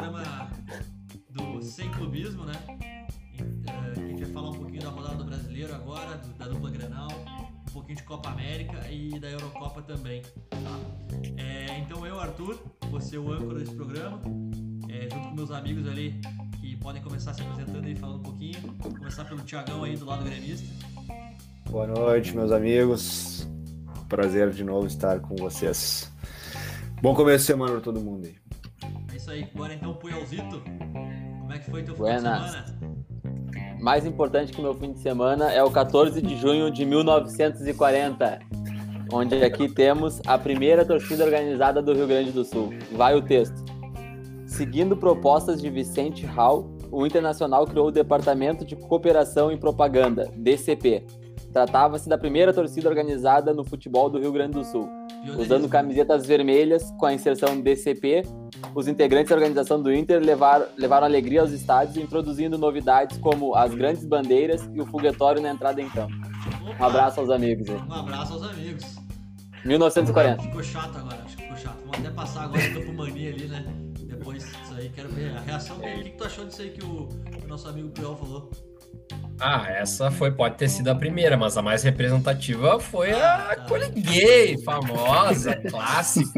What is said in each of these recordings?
programa do Sem Clubismo, né? Eh, A gente vai falar um pouquinho da rodada do brasileiro agora, do- da dupla Grenal, um pouquinho de Copa América e da Eurocopa também. tá? É, então eu, Arthur, vou ser o âncora desse programa, é, junto com meus amigos ali que podem começar se apresentando e falando um pouquinho. Vou começar pelo Tiagão aí do lado gremista. Boa noite, meus amigos. Prazer de novo estar com vocês. Bom começo de semana para todo mundo aí. Aí, agora então Puyalzito. Como é que foi teu Buenas. de semana? Mais importante que o meu fim de semana é o 14 de junho de 1940, onde aqui temos a primeira torcida organizada do Rio Grande do Sul. Vai o texto. Seguindo propostas de Vicente Hall, o Internacional criou o Departamento de Cooperação e Propaganda, DCP. Tratava-se da primeira torcida organizada no futebol do Rio Grande do Sul. Usando camisetas vermelhas com a inserção DCP, os integrantes da organização do Inter levaram, levaram alegria aos estádios, introduzindo novidades como as grandes bandeiras e o foguetório na entrada em campo. Opa, Um abraço aos amigos. aí. Um abraço aos amigos. 1940. Ficou chato agora, acho que ficou chato. Vamos até passar agora o Campo Mania ali, né? Depois disso aí, quero ver a reação dele. O que, tu achou disso aí que o, o nosso amigo Puyol falou? Ah, essa foi, pode ter sido a primeira, mas a mais representativa foi Ah, a tá. Coliguei, famosa, clássica.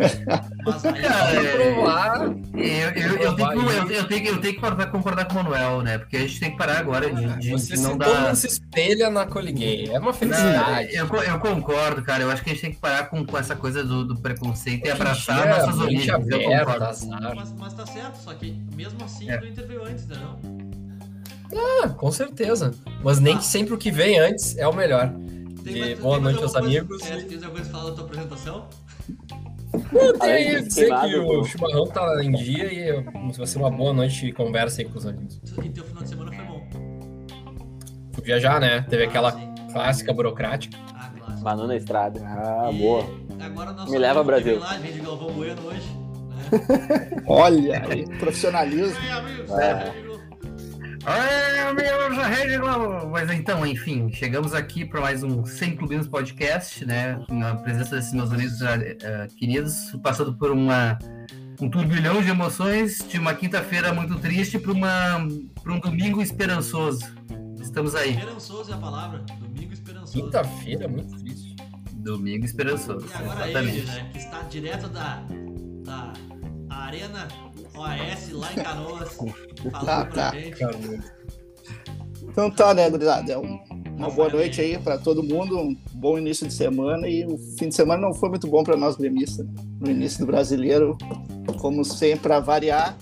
Mas aí, Cara, Pra é- provar. Eu, eu, eu, tenho, que- eu, eu tenho, que- eu tenho que concordar, concordar com o Manuel, né? Porque a gente tem que parar agora de, de- Você de se, não todo dar. mundo se espelha na Coliguei. É uma Não, felicidade. eu, co- eu concordo, cara. Eu acho que a gente tem que parar com, com essa coisa do, do preconceito e abraçar nossas origens. Eu concordo. mas, mas tá certo, só que mesmo assim É. tu interveio antes, entendeu? Ah, com certeza. Mas nem que sempre o que vem antes é o melhor. Tem E mais- boa tem noite aos coisa- amigos. Tu tens alguma coisa falar da tua apresentação? Tem aí de dizer que o chimarrão tá em dia e vai ser uma boa noite de conversa aí com os amigos. E teu final de semana foi bom. Fui viajar, né? Teve Ah, aquela sim. clássica burocrática. Ah. Manu na estrada. Ah, E boa. Agora o nosso Me leva, Brasil. lá, de Galvão Bueno hoje. Né? Olha aí, profissionalismo. Amigos. É. amigo. Ai, meu, já Rede Globo. Mas então, enfim, chegamos aqui para mais um Sem Clubismo Podcast, né? Na presença desses meus amigos eh, queridos, passando por uma, um turbilhão de emoções, de uma quinta-feira muito triste para um domingo esperançoso. Estamos aí. Esperançoso é a palavra. Domingo esperançoso. Quinta-feira, muito triste. Domingo esperançoso. E agora Exatamente. ele, né? Que está direto da, da Arena OAS lá em Canoas. Falando Ah, pra tá. gente. Então tá, né, gurizada? É um- uma boa noite aí pra todo mundo, um bom início de semana e o fim de semana não foi muito bom pra nós gremistas. né? No início do brasileiro, como sempre, pra variar.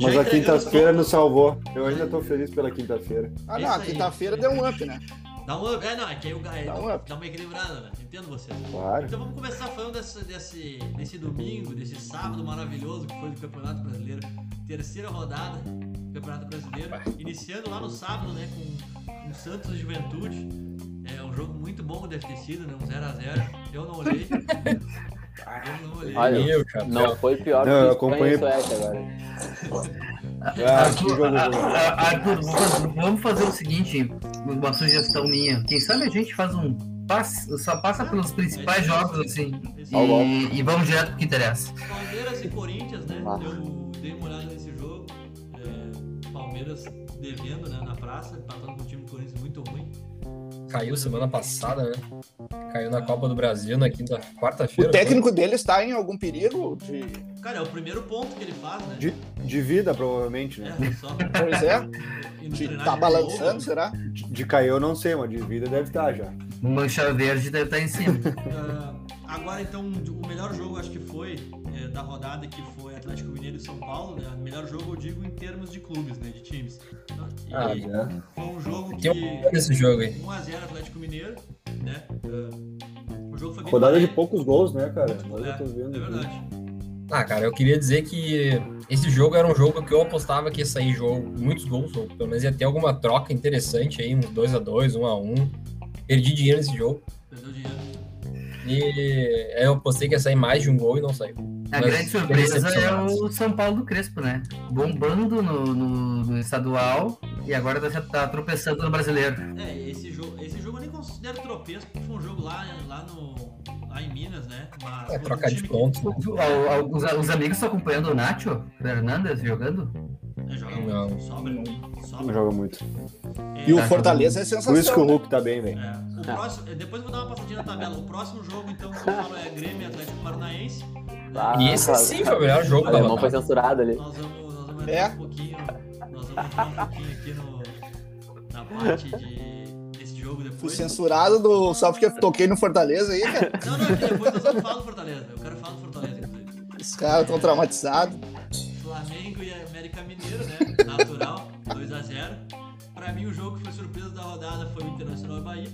Mas Já a quinta-feira nos salvou. Eu ainda tô feliz pela quinta-feira. Ah, É não, a quinta-feira deu um up, né? Dá um up. É, não, é que aí o Gael Dá dá, um up. uma equilibrada, né? Entendo você. Claro. Então vamos começar falando desse, desse, desse domingo, desse sábado maravilhoso que foi do Campeonato Brasileiro. Terceira rodada do Campeonato Brasileiro. Iniciando lá no sábado, né, com o Santos e Juventude. É um jogo muito bom deve ter sido, né? Um 0x0. Eu não olhei. Eu não olhei. Olha. Não foi pior Não, que eu acompanhei. Suécia agora. Ah, que Arthur, jogo a- bom. a- Arthur, vamos fazer o seguinte, uma sugestão minha. Quem sabe a gente faz um passe, só passa pelos principais jogos assim Ó, ó. e, e vamos direto pro que interessa. Palmeiras e Corinthians, né? Ah. Eu dei uma olhada nesse jogo. É, Palmeiras devendo, né, na praça, empatando com o time do Corinthians muito ruim. Caiu semana passada, né? Caiu na Copa do Brasil na quinta, O quarta-feira. técnico dele está em algum perigo? De... Cara, é o primeiro ponto que ele faz, né? De, de vida, provavelmente, né? É, só Pois é, e de tá de balançando, novo. será? De, de cair eu não sei, mas de vida deve estar já. Mancha Verde deve estar em cima. Ah, agora, então, o melhor jogo acho que foi é, da rodada, que foi Atlético Mineiro e São Paulo, né? O melhor jogo eu digo em termos de clubes, né? De times. E Ah, né? foi um jogo que. Um esse jogo aí. 1x0 Atlético Mineiro, né? Ah, o jogo foi bem Rodada de parelho. poucos gols, né, cara? Muito- Agora eu tô é, vendo. é aqui. Ah, cara, eu queria dizer que esse jogo era um jogo que eu apostava que ia sair jogo, muitos gols, ou pelo menos ia ter alguma troca interessante aí, uns 2x2, 1x1. Perdi dinheiro nesse jogo. Perdeu dinheiro. E aí eu apostei que ia sair mais de um gol e não saiu. A Mas grande surpresa é o São Paulo do Crespo, né? Bombando no, no- no estadual e agora tá, tá tropeçando no brasileiro. É, esse jogo, esse jogo eu nem considero tropeço, porque foi um jogo lá, lá no. Lá em Minas, né? Mas, É, um de time que- pontos. O- o- Os, os amigos estão acompanhando o Nacho Fernandes jogando? É, joga Não. muito, sobra, Não sobra. joga muito. É, E o Tá Fortaleza é Por isso que o sensacional. Hulk tá bem, velho. É, o próximo, depois eu vou dar uma passadinha na tabela. O próximo jogo, então, que eu falo é Grêmio Atlético Paranaense. Ah, E esse sim foi o melhor jogo da alemão foi censurado ali. Nós vamos, nós vamos entrar É? um pouquinho. Nós vamos entrar um pouquinho aqui no, na parte de, jogo Fui depois. censurado do... só porque eu toquei no Fortaleza aí, cara. Não, não, é depois nós vamos falar do Fortaleza. Eu quero falar do Fortaleza, inclusive. Os caras estão traumatizados. Flamengo e América Mineiro, né? Natural, 2x0. Pra mim, o jogo que foi surpresa da rodada foi o Internacional e Bahia,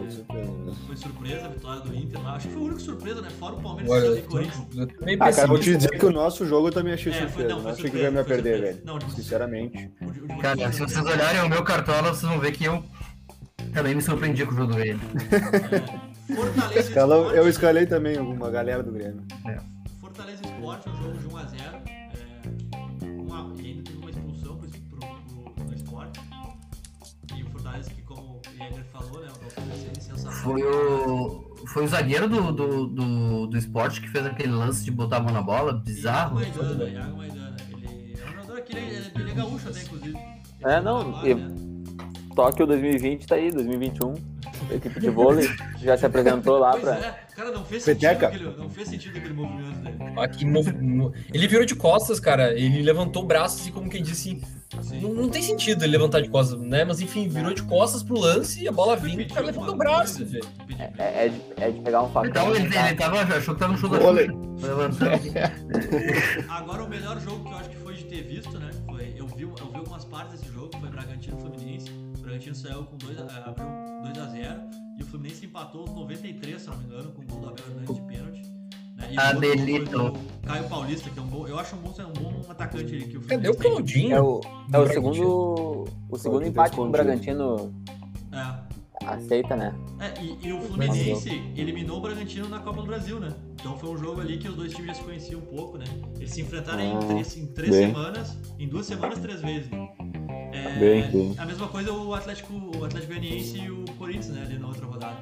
Foi surpresa, né? foi surpresa a vitória do Inter lá. Acho que foi o único surpresa, né? Fora o Palmeiras e Corinthians. eu tô meio Ah, cara, vou te dizer que o nosso jogo eu também achei É, foi- surpresa. não, Não, foi achei que o surpresa, Grêmio ia foi perder, surpresa. velho. Não, de- Sinceramente. O o de Cara, se vocês olharem o meu cartola, vocês vão ver que eu também me surpreendi com o jogo dele. É, Fortaleza eu escalei também alguma galera do Grêmio. Fortaleza Esporte é um jogo de 1x0. Foi o, foi o zagueiro do, do, do, do esporte que fez aquele lance de botar a mão na bola, bizarro. Iago Maidana, Iago Maidana. Ele é um jogador que ele, ele, é gaúcho até, inclusive. Ele É, não, e- né? Tóquio 2020 tá aí, 2021. A equipe de vôlei já se apresentou lá pra. é, cara, não fez Peteca. sentido aquele, não fez sentido aquele movimento dele. Aqui, mov- mo- ele virou de costas, cara. Ele levantou o braço assim, como quem disse. Não, não tem sentido ele levantar de costas, né? Mas enfim, virou de costas pro lance e a bola vinha e o cara levantou o braço, velho. É, é de, é de pegar um facão. Então ele, tá? ele tava, achou que tava no show da. Agora o melhor jogo que eu acho que foi de ter visto, né? Foi, eu, vi, eu vi algumas partes desse jogo, foi Bragantino e Fluminense. O Bragantino saiu com 2 a, abriu 2x0 e o Fluminense empatou os 93, se não me engano, com o gol do Abel Hernandes de pênalti. Né? E o outro gol Adelito. foi do Caio Paulista, que é um bom. Eu acho um bom, é um bom atacante ali que o Cadê o Fluminense. Claudinho? É o, é o segundo. O segundo empate que o. Bragantino É. aceita, né? É, e, e o Fluminense eliminou o Bragantino na Copa do Brasil, né? Então foi um jogo ali que os dois times já se conheciam um pouco, né? Eles se enfrentaram em Ah, três, em três semanas, em duas semanas, três vezes. Né? É, Bem, bem. A mesma coisa o Atlético, o Atlético Goianiense e o Corinthians, né? Ali na outra rodada.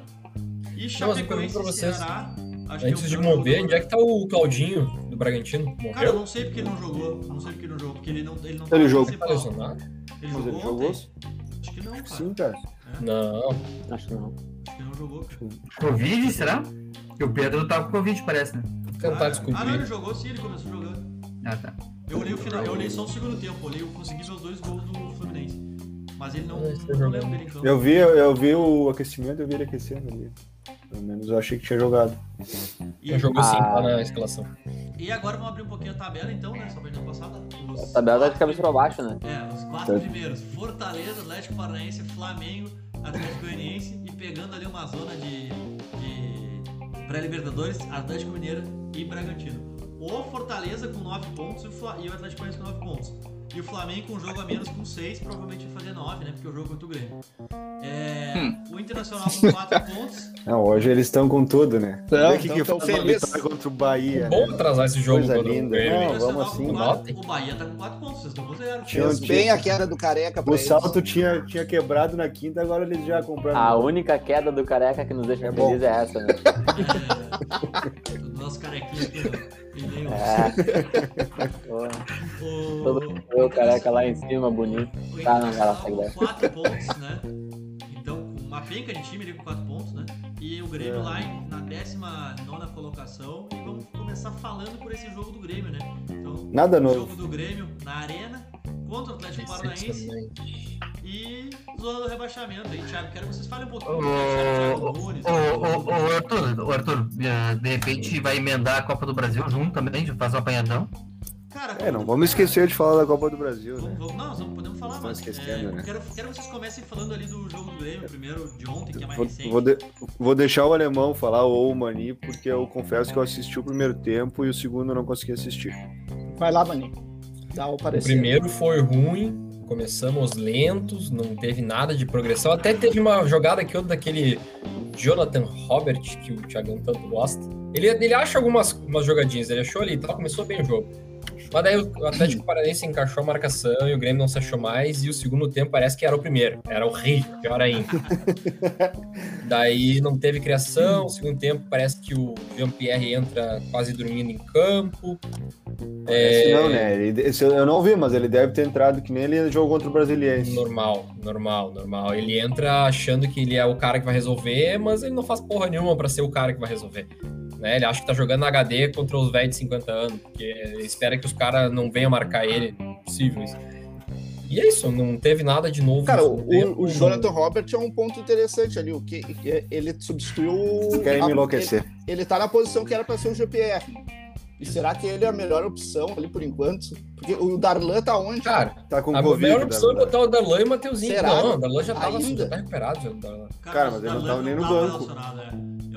E Chapecoense pra e vocês, Ceará. Acho Antes que é de mover, onde é que tá o Claudinho do Bragantino? Cara, eu Morreu? não sei porque ele não jogou. Não sei porque ele não jogou, porque ele não, ele não Ele jogou. Tá principal. lesionado? Ele jogou, ele jogou? ontem? Acho que não, cara. Sim, cara. Não. Acho que não. Acho que não jogou, cara. Covid, será? Porque o Pedro tava com Covid, parece, né? Vou tentar Ah, ah, não, descobrir. ele jogou sim, ele começou jogando. Ah, tá. Eu olhei o final, eu olhei só o segundo tempo, olhei, eu consegui ver os dois gols do. Mas ele não, Ah, esse não lembro dele em campo. Eu vi, eu vi o aquecimento, eu vi ele aquecendo ali. Pelo menos eu achei que tinha jogado. E, jogou sim, Ah. tá na escalação. e agora vamos abrir um pouquinho a tabela então, né? Só pra gente não passar. Os A tabela tá de cabeça pra baixo, né? É, os quatro Certo. primeiros. Fortaleza, Atlético Paranaense, Flamengo, Atlético Goianiense e pegando ali uma zona de, de pré-libertadores, Atlético Mineiro e Bragantino. O Fortaleza com 9 pontos e o, e Atlético Goianiense com 9 pontos. E o Flamengo com um jogo a menos com 6, provavelmente vai fazer 9, né? Porque o jogo é contra o Grêmio. É, O Internacional com 4 pontos. Não, hoje eles estão com tudo, né? Não, que que tão faz uma feliz. vitória contra o Bahia. Bom né? atrasar esse jogo Coisa contra o linda. Grêmio. Não, vamos assim, quatro. O Bahia tá com 4 pontos, vocês estão com 0. Tinha- bem a queda do careca pra O eles. salto tinha, tinha quebrado na quinta, agora eles já compraram. A única queda do careca que nos deixa É bom. feliz é essa, né? É, o nosso carequinha Ele é o- Todo mundo vê o careca lá em cima, bonito. O Tá, não, Internacional ela com segue 4 pontos, né? Então, uma penca de time ali com 4 pontos, né? E o Grêmio É. lá em- na 19 colocação. E vamos começar falando por esse jogo do Grêmio, né? Então, Nada o novo. jogo do Grêmio na Arena contra o Atlético Paranaense e zona do rebaixamento. Aí, Thiago, quero que vocês falem um pouquinho do Thiago ô, Nunes. ô, ô, ô, Arthur, ô, Arthur, eh, de repente vai emendar a Copa do Brasil junto também, faz um apanhadão. Cara, É, não vamos esquecer de falar da Copa do Brasil, né? Vamos, vamos, não, nós não podemos falar, mas é, né? quero, quero que vocês comecem falando ali do jogo do Grêmio, primeiro de ontem, que é mais Vou, recente. vou de- vou deixar o alemão falar ou o Mani, porque eu confesso que eu assisti o primeiro tempo e o segundo eu não consegui assistir. Vai lá, Maninho. Dá o O parecer. primeiro foi ruim, começamos lentos, não teve nada de progressão. Até teve uma jogada aqui, outra daquele Jonathan Robert, que o Thiagão tanto gosta. Ele, ele acha algumas umas jogadinhas, ele achou ali e tal, começou bem o jogo. Mas daí o Atlético Paranaense encaixou a marcação e o Grêmio não se achou mais. E o segundo tempo parece que era o primeiro. Era horrível, pior ainda. daí não teve criação. O segundo tempo parece que o Jean-Pierre entra quase dormindo em campo. É... Não, né? Ele, eu não vi, mas ele deve ter entrado que nem ele jogou contra o Brasiliense. Normal, normal, normal. Ele entra achando que ele é o cara que vai resolver, mas ele não faz porra nenhuma para ser o cara que vai resolver. Né? Ele acha que tá jogando HD contra os velhos de 50 anos, porque ele espera que os caras não venham marcar ele. Possível isso. E é isso, não teve nada de novo. Cara, o, o, Jonathan Robert é um ponto interessante ali. O que ele substituiu. Querem me enlouquecer. Ele, ele tá na posição que era para ser o GPR. E será que ele é a melhor opção ali por enquanto? Porque o Darlan tá onde? Cara, tá com a COVID, melhor opção é botar o Darlan e o Mateuzinho. Será? Não, o Darlan já tava Ainda? já tá recuperado. Já, Darlan. Cara, mas ele não tava nem no banco.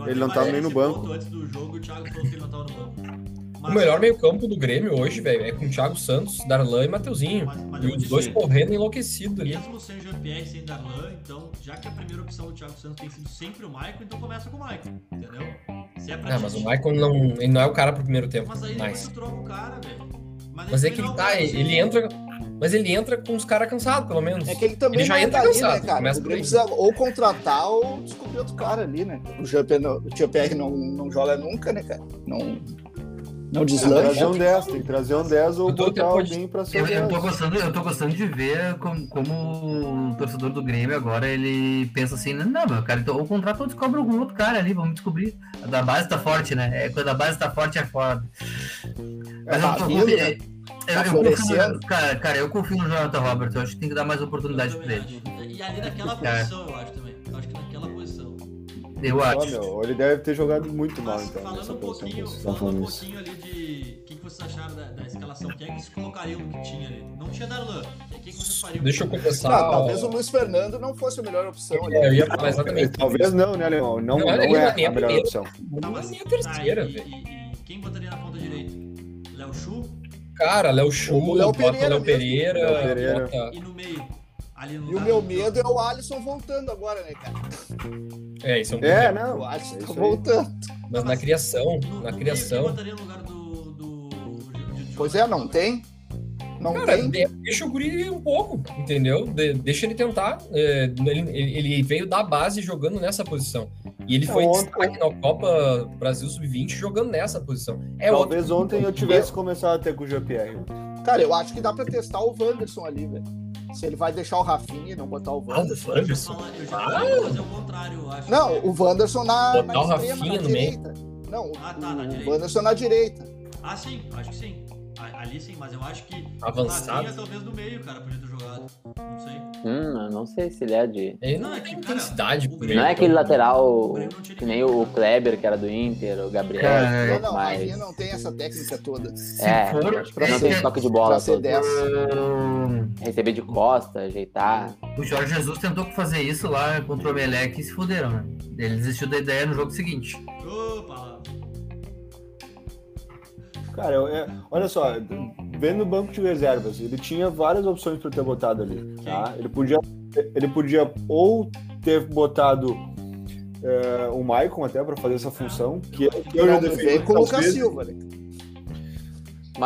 É. Ele não tava nem no banco. Antes do jogo, o Thiago falou que ele não tava no banco. Mas, o melhor meio-campo do Grêmio hoje, velho, é com Thiago Santos, Darlan e Mateuzinho. Mas, mas e os dois dizer, correndo enlouquecido ali. Mesmo sem Jean-Pierre e sem Darlan, então, já que a primeira opção do Thiago Santos tem sido sempre o Michael, então começa com o Michael, entendeu? Se é pra é, mas o Michael não, ele não é o cara pro primeiro tempo. Mas aí tu troca o cara, velho. Mas, mas é que ele tá, ele entra. Mas ele entra com os caras cansados, pelo menos. É que ele também ele já entra ali, cansado. Né, cara? O Grêmio precisa ou contratar ou descobrir outro cara ali, né? O Jean-Pierre não, não joga nunca, né, cara? Não, não deslancha. Trazer um 10, tem que trazer um 10 ou botar alguém pra ser eu, eu, tô gostando, eu tô gostando de ver como, como o torcedor do Grêmio agora ele pensa assim, não, meu cara, então, ou contrata ou descobre algum outro cara ali, vamos descobrir. A da base tá forte, né? É, quando a base tá forte é foda. Mas é, eu, tô, vindo, né? Eu, eu, confio, cara, cara, eu confio no Jonathan Robert, eu acho que tem que dar mais oportunidade pra ele. E ali naquela posição, eu acho também. Eu acho que naquela posição. Eu acho. Meu, ele deve ter jogado muito mal, então. Falando um pouquinho, falando um pouquinho ali de. O que, que vocês acharam da, da escalação? Quem é que se colocaria no que tinha ali? Não tinha Darlan. O que, que vocês fariam? Deixa eu começar. Ah, talvez o Luiz Fernando não fosse a melhor opção ali. É, eu ia falar exatamente. Talvez não, né, Leão? Não, não, não é, a melhor primeira. opção. Mas nem a terceira, velho. E, e, quem botaria na ponta direita? Léo Chu? Cara, Léo Chu, Léo Pereira, Léo Pereira, Léo Pereira. Bota... E no meio? Ali no e o meu medo é o Alisson voltando agora, né, cara? É, isso é um É, não. O Alisson é tá voltando. Mas na criação, no, na criação. Meio, botaria no lugar do, do, do Pois é, não tem. Não Cara, tem. deixa o guri um pouco, entendeu? De, deixa ele tentar. É, ele, ele, veio da base jogando nessa posição. E ele foi ontem... destaque na Copa Brasil Sub-20 jogando nessa posição. É Talvez outro... ontem eu tivesse começado até com o GPR. Cara, eu acho que dá pra testar o Wanderson ali, velho. Se ele vai deixar o Rafinha e não botar o Wanderson. Ah, o Wanderson? Eu já ah. fazer o contrário, eu acho. Não, o Wanderson na, botar na o Rafinha no direita. Meio. Não, ah, tá, o, o Wanderson na direita. Ah, sim, acho que sim. Ali sim, mas eu acho que Avançado. Rafinha talvez no meio, cara, podia ter jogado. Não sei. Hum, não sei se ele é de. Ele não, não é tem intensidade. Não é aquele lateral que nem o Kleber, que era do Inter, o Gabriel. É, não, mas... não tem essa técnica toda. É, for, não tem toque de bola. Todo. Receber de costa, ajeitar. O Jorge Jesus tentou fazer isso lá contra o Emelec e se fuderam, né? Ele desistiu da ideia no jogo seguinte. Opa! Cara, é, olha só, vendo o banco de reservas, ele tinha várias opções para ter botado ali. Tá? Ele, podia, ele podia ou ter botado é, o Maicon até para fazer essa função, que, que eu já defendi. Lucas Silva, né?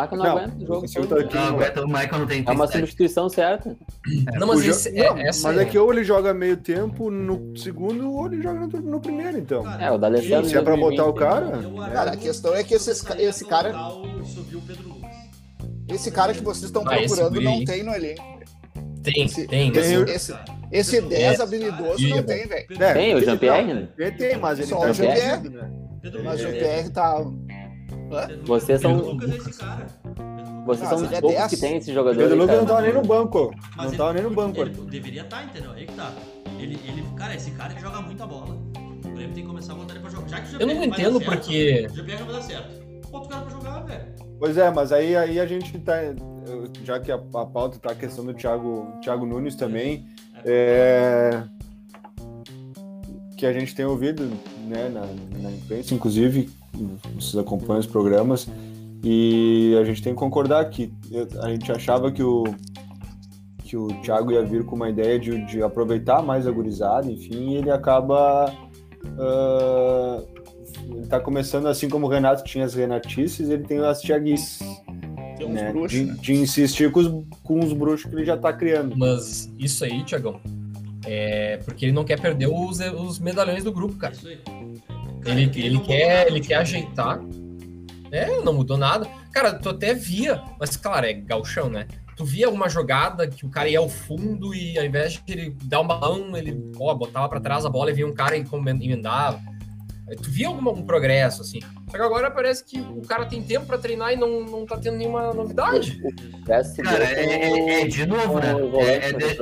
Michael não, não aguenta o jogo. Tá aqui, não, aguenta, o Michael não tem É uma substituição certa. É, não, mas, esse, não, é, mas é, que ou ele joga meio tempo no segundo ou ele joga no, no primeiro, então. É, o D'Alessandro. Se é pra botar o cara. Cara, a questão é que esse, esse cara. Esse cara que vocês estão ah, procurando não tem no elenco. Tem, esse, tem. Esse, esse, esse 10 habilidoso não tem, velho. Tem, o Jean-Pierre, né? Tem, mas ele Só tá o Jean-Pierre. Mas o Jean-Pierre tá vocês são. Vocês são os poucos que tem esse jogador. Pedro Lucas não tava nem no banco. Mas não ele, tava nem no banco. Ele deveria estar, tá, entendeu? Aí que tá. Ele, ele, cara, esse cara ele joga muita bola. O Grêmio tem que começar a botar ele pra jogar. Já que o Eu não entendo porque. O GPR vai dar certo. Bota o cara pra jogar, velho. Pois é, mas aí, aí a gente tá. Já que a, a pauta tá a questão do Thiago, Thiago Nunes também. É, é que a gente tem ouvido né, na, na imprensa, inclusive, vocês acompanham os programas, e a gente tem que concordar que a gente achava que o, que o Thiago ia vir com uma ideia de, de aproveitar mais a gurizada, enfim, e ele acaba. Uh, ele tá começando assim como o Renato tinha as Renatices, ele tem as Thiaguices. Tem Tem uns né? bruxos, de, né? de insistir com os, com os bruxos que ele já tá criando. Mas isso aí, Tiagão, é porque ele não quer perder os, os medalhões do grupo, É cara. isso aí. Ele, ele mudou quer, nada ele quer ajeitar. É, não mudou nada. Cara, tu até via, mas claro, é galchão, né? Tu via alguma jogada que o cara ia ao fundo e ao invés de ele dar um balão, ele ó, botava pra trás a bola e vinha um cara e emendava. Aí Tu via algum um progresso, assim. Só que agora parece que o cara tem tempo pra treinar e não, não tá tendo nenhuma novidade. Cara, é, é- é de novo, com né? É, é de-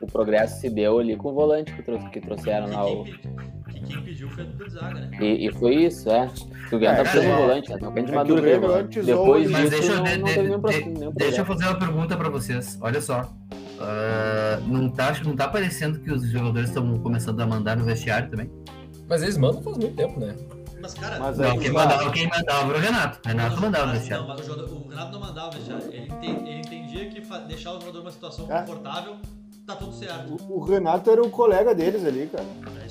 O progresso se deu ali com o volante que, que trouxeram lá. Que O... quem, pe- que quem pediu foi a dupla de zaga, né? E, e foi isso, é. O É, tá precisando de é. volante, né? Tá de É que o Depois disso, deixa eu, não, de- não teve nenhum, de- nenhum deixa eu fazer uma pergunta pra vocês. Olha só. Ah, não, tá, não tá parecendo que os jogadores estão começando a mandar no vestiário também? Mas eles mandam faz muito tempo, né? Mas, cara. Mas Não, quem mandava, quem mandava era o Renato. O Renato mandava mas, não, mas o, jogador- o Renato não mandava no vestiário. Ele, ele entendia que fa- deixar o jogador numa situação É. confortável, tá tudo certo. O, o Renato era o colega deles ali, cara.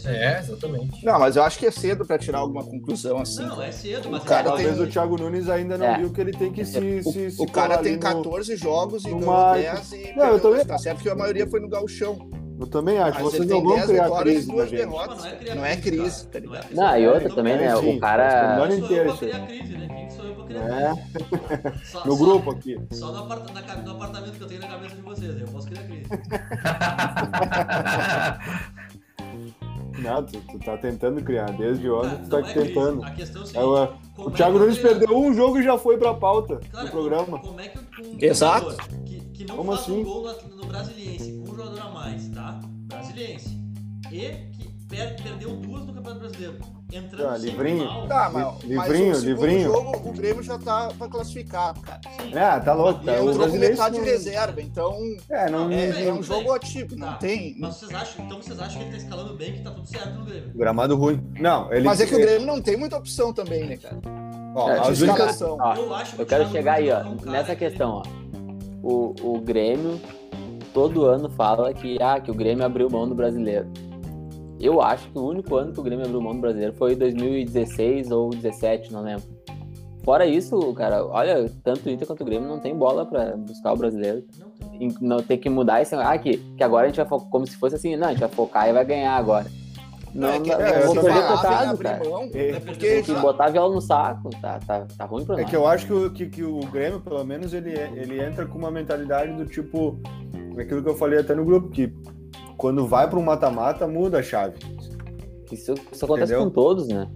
É. É, exatamente. Não, mas eu acho que é cedo pra tirar alguma conclusão assim. Não, é cedo, mas O cara é- tem- Talvez o Thiago Nunes ainda não É. viu que ele tem que se. O, se, se o cara tem ali no- 14 jogos e numa- ganhou 10 e Não, eu também-. Tá certo que a maioria foi no gauchão. Eu também acho. Mas Vocês não vão 10 criar crise na gente. derrotas. Não é crise, cara. tá ligado? Não é e outra também, né? Sim, O cara. Quem sou inteiro eu criar crise, né? Quem sou eu pra criar É, crise? Só- no só- grupo aqui. Só no, apart- na ca- no apartamento que eu tenho na cabeça de vocês, eu posso criar crise. Não, tu, tu tá tentando criar. Desde ontem tu tá é crise. tentando. A questão é o É, seguinte. o, como o é Thiago que Nunes perdeu um jogo e já foi pra pauta Cara, do programa. Como é que um Exato. que, que não Como faz assim? um gol no, no Brasiliense com um jogador a mais, tá? Brasiliense. E que per- perdeu duas no Campeonato Brasileiro. Entrando Ah, livrinho. mal. Tá, mas, Livrinho, mas o livrinho. jogo o Grêmio já tá pra classificar, cara. É, tá louco. Tá, o entrou com brasileiro. metade não- reserva, então É, não. É, é um jogo bem. atípico, não Tá. tem. Mas vocês acham, então vocês acham que ele tá escalando bem, que tá tudo certo no Grêmio? Gramado ruim. Não, ele. Mas é que o Grêmio não tem muita opção também, né, cara? Ó, É, De escalação. Ó, eu acho que Eu o quero Thiago chegar aí, ó, é nessa que- questão, ó. O, o Grêmio, todo ano fala que, ah, que o Grêmio abriu mão do brasileiro. Eu acho que o único ano que o Grêmio abriu mão do brasileiro foi 2016 ou 17, não lembro. Fora isso, cara, olha, tanto o Inter quanto o Grêmio não tem bola pra buscar o brasileiro. Não tem. Não tem que mudar esse. Ah, que, que agora a gente vai focar como se fosse assim, não, a gente vai focar e vai ganhar agora. Não, é que, não, é, eu vou perder cara. mão, É, é porque Tem que já- botar a viola no saco, tá, tá, tá ruim pra É nós. que eu acho que, o- que, que o Grêmio, pelo menos, ele, ele entra com uma mentalidade do tipo. Aquilo que eu falei até no grupo, que quando vai para um mata-mata, muda a chave. Isso, isso acontece Entendeu? com todos, né?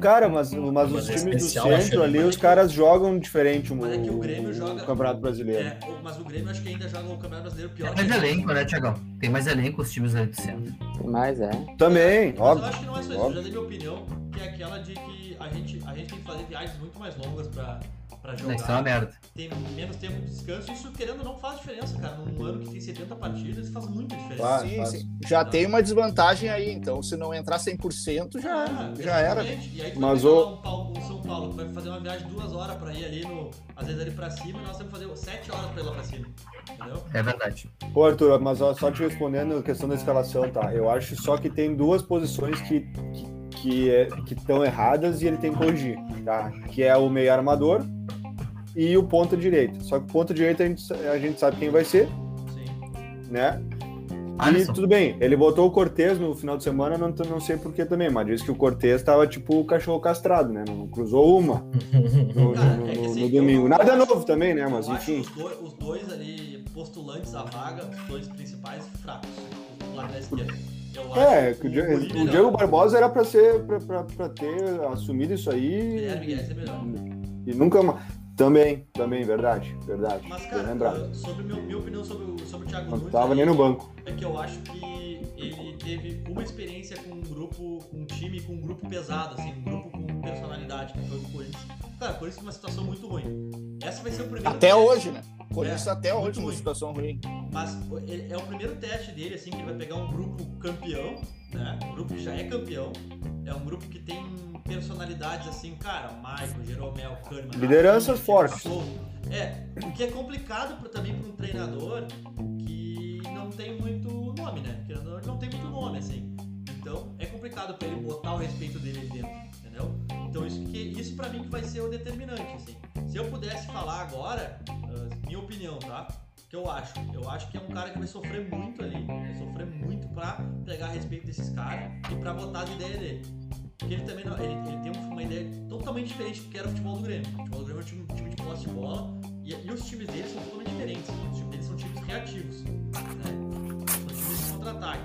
Cara, mas, mas Mas os é times do centro ali, os caras jogam diferente o, Mas é que o Grêmio joga- o Campeonato Brasileiro. É, o- mas o Grêmio acho que ainda joga o Campeonato Brasileiro pior Tem que mais ele. elenco, né, Tiagão? Tem mais elenco os times ali do centro. Tem mais, é. Também, Mas eu óbvio. acho que não é só isso, eu óbvio. já dei minha opinião, que é aquela de que a gente, a gente tem que fazer viagens muito mais longas pra, pra Isso é uma jogar. merda. Tem menos tempo de descanso, isso querendo ou não faz diferença, cara. Num ano que tem 70 partidas, faz muita diferença. Claro. Sim, faz. sim. Já tem uma desvantagem aí, então se não entrar 100%, já, Ah, já era. E aí tu Mas vai o- um, Paulo, um São Paulo, que vai fazer uma viagem de duas horas pra ir ali no. Às vezes ali pra cima, e nós temos que fazer sete horas pra ir lá pra cima. Entendeu? É verdade. Pô, Arthur, mas ó, só te respondendo a questão da escalação, tá? Eu acho só que tem duas posições que que é, que estão erradas e ele tem que corrigir, tá? Que é o meio armador e o ponta direito. Só que o ponta direito a gente, a gente sabe quem vai ser, Sim. né? Alisson. E tudo bem, ele botou o Cortez no final de semana, não, não sei por que também, mas disse que o Cortez tava tipo o cachorro castrado, né? Não cruzou uma no, Cara, no- é no- assim, no domingo. Nada acho- novo também, né? Mas enfim. Os dois, os dois ali postulantes à vaga, os dois principais, fracos. Do lado da esquerda. Eu É, que o, o Diego, o melhor. Diego Barbosa era pra ser pra ter assumido isso aí Guilherme Guedes é melhor. e nunca mais. Também, também, verdade, verdade. Mas, cara, sobre meu, minha opinião sobre o, sobre o Thiago Não Nunes. tava aí, nem no banco. É que eu acho que teve uma experiência com um grupo, com um time com um grupo pesado, assim, um grupo com personalidade, que foi o Corinthians. Cara, o Corinthians tem uma situação muito ruim. Essa vai ser o primeiro Até teste, hoje, né? O Corinthians É, até hoje ruim. situação ruim. Mas é o primeiro teste dele, assim, que ele vai pegar um grupo campeão, né? Um grupo que já é campeão. É um grupo que tem personalidades assim, cara, Michael, Jeromel, Kahneman. Lideranças fortes. Souza. É, o que é complicado pra, também para um treinador que não tem muito nome, né? Que não, não tem muito nome, assim. Então é complicado pra ele botar o respeito dele dentro, entendeu? Então isso, que, isso pra mim que vai ser o determinante, assim. se eu pudesse falar agora, uh, minha opinião, tá? que eu acho. Eu acho que é um cara que vai sofrer muito ali, vai sofrer muito pra pegar respeito desses caras e pra botar as ideias dele. Porque ele também ele, ele tem uma ideia totalmente diferente do que era o futebol do Grêmio. O futebol do Grêmio é um time, um time de posse de bola e, e, os times dele são totalmente diferentes. Os times dele são times reativos, né? Contra-ataque.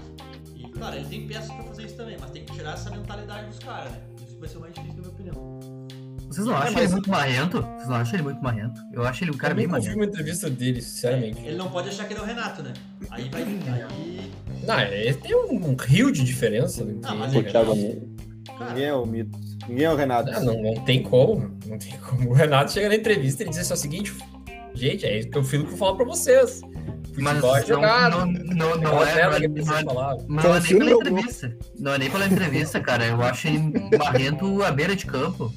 E, claro, ele tem peças pra fazer isso também, mas tem que tirar essa mentalidade dos caras, né? Isso vai ser o mais difícil, na minha opinião. Vocês não é, acham mas... ele muito marrento? Vocês não acham ele muito marrento? Eu acho ele um cara eu bem marrento. Eu vi uma entrevista dele, sinceramente. Ele não pode achar que ele é o Renato, né? Aí vai. Aí... Não, ele tem um, um rio de diferença. Entre ah, mas ele Thiago Ninguém é o mito. Ninguém é o Renato. Não, não, não, tem como. Não tem como. O Renato chega na entrevista e diz assim, o seguinte: gente, é isso que eu filo que eu falo pra vocês. Mas não, é jogado. Não, não, não, é, não, é, não é nem pela entrevista. Não é nem pela entrevista, cara. Eu acho ele marrento à beira de campo.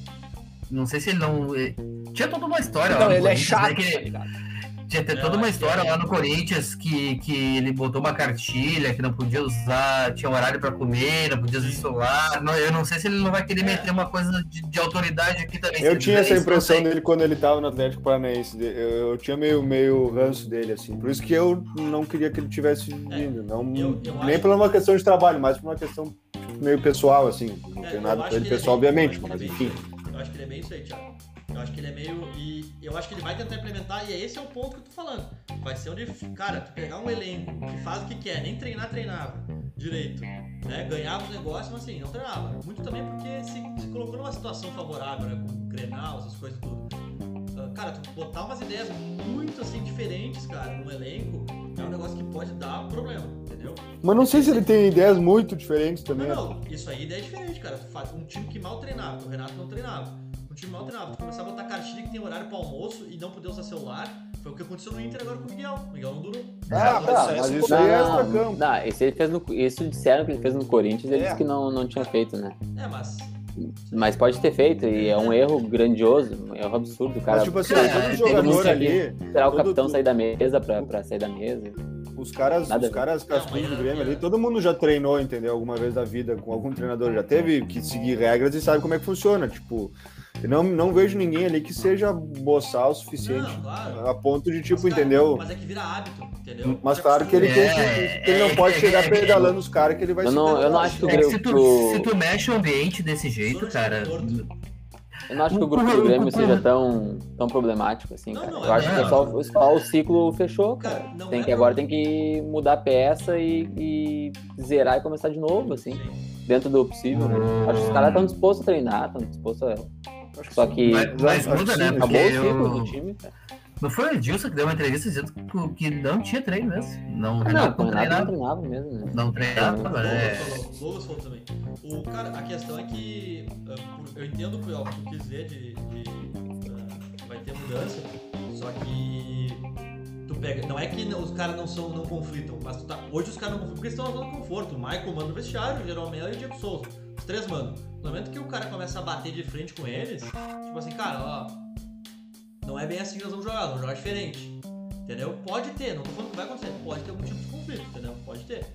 Não sei se ele não. Eh, tinha toda uma história não, lá. ele é né, chato. Né, tinha até toda uma história lá no Corinthians que, que ele botou uma cartilha que não podia usar, tinha horário para comer, não podia usar celular. Não, eu não sei se ele não vai querer meter uma coisa de, de autoridade aqui também. Eu tinha essa impressão dele quando ele tava no Atlético Paranaense. Eu, eu, tinha meio, meio ranço dele, assim. Por isso que eu não queria que ele tivesse é, vindo. Não, eu, eu nem por uma questão de trabalho, mas por uma questão meio pessoal, assim. Não é, tem nada com ele pessoal, obviamente, mas enfim. Eu acho que ele é bem isso aí, Thiago. Eu acho que ele é meio. E eu acho que ele vai tentar implementar, e esse é o ponto que eu tô falando. Vai ser onde, cara, tu pegar um elenco que faz o que quer, nem treinar, treinava direito. Né? Ganhava os negócios, mas assim, não treinava. Muito também porque se, se colocou numa situação favorável, né? Com o Grenal, essas coisas tudo. Uh, cara, tu botar umas ideias muito assim diferentes, cara, no elenco, é um negócio que pode dar problema, entendeu? Mas não sei se ele tem ideias muito diferentes também. Não, não. isso aí é diferente, cara. Um time que mal treinava, o Renato não treinava. Time mal treinava. Tu começar a botar cartilha que tem horário para almoço e não poder usar celular. Foi o que aconteceu no Inter agora com o Miguel. O Miguel não durou. Ah, tá, mas isso aí é. Não, isso, ele fez no, isso disseram que ele fez no Corinthians, ele é. disse que não, não tinha feito, né? É, mas mas pode ter feito, e é um erro grandioso, um erro absurdo, cara. Mas, tipo assim, é, todo jogador ali. Esperar o capitão tu... sair da mesa pra, pra sair da mesa. Os caras, Nada os caras cascudos do Grêmio ali, todo mundo já treinou, entendeu? Alguma vez da vida com algum treinador, já teve que seguir regras e sabe como é que funciona. Tipo, não, não vejo ninguém ali que seja boçal o suficiente não, claro. a ponto de, tipo, mas, entendeu? Mas é que vira hábito, entendeu? Mas claro que ele, é, tem que, ele não é, pode chegar é, pedalando os caras que ele vai eu não, eu não acho que o é se, tu, se tu mexe o ambiente desse jeito, cara. Eu não acho que o grupo do Grêmio seja tão, tão problemático assim, cara. eu acho que é só, só o ciclo fechou, cara. Tem que, agora tem que mudar a peça e, e zerar e começar de novo, assim. Dentro do possível. Né? Acho que os caras estão dispostos a treinar, estão dispostos a só que. Mas, mas muda, né? Acabou o ciclo eu... do time, cara. Não foi o Edilson que deu uma entrevista dizendo que não tinha treino mesmo. Não, ah, Renato não, treinava. não treinava mesmo, né? Não treinava, é. Douglas falou também. O, cara, a questão é que ah, eu entendo o que tu quis dizer de, de uh, vai ter mudança, só que tu pega. Não é que os caras não são, não conflitam, mas tá, hoje os caras não conflitam porque estão na zona de conforto. O Michael manda o vestiário, o Jeromel e o Diego Souza. Três mandam. No momento que o cara começa a bater de frente com eles, tipo assim, cara, ó, não é bem assim que nós vamos jogar, vamos jogar diferente. Entendeu? Pode ter, não tô falando que vai acontecer, pode ter algum tipo de conflito, entendeu? Pode ter.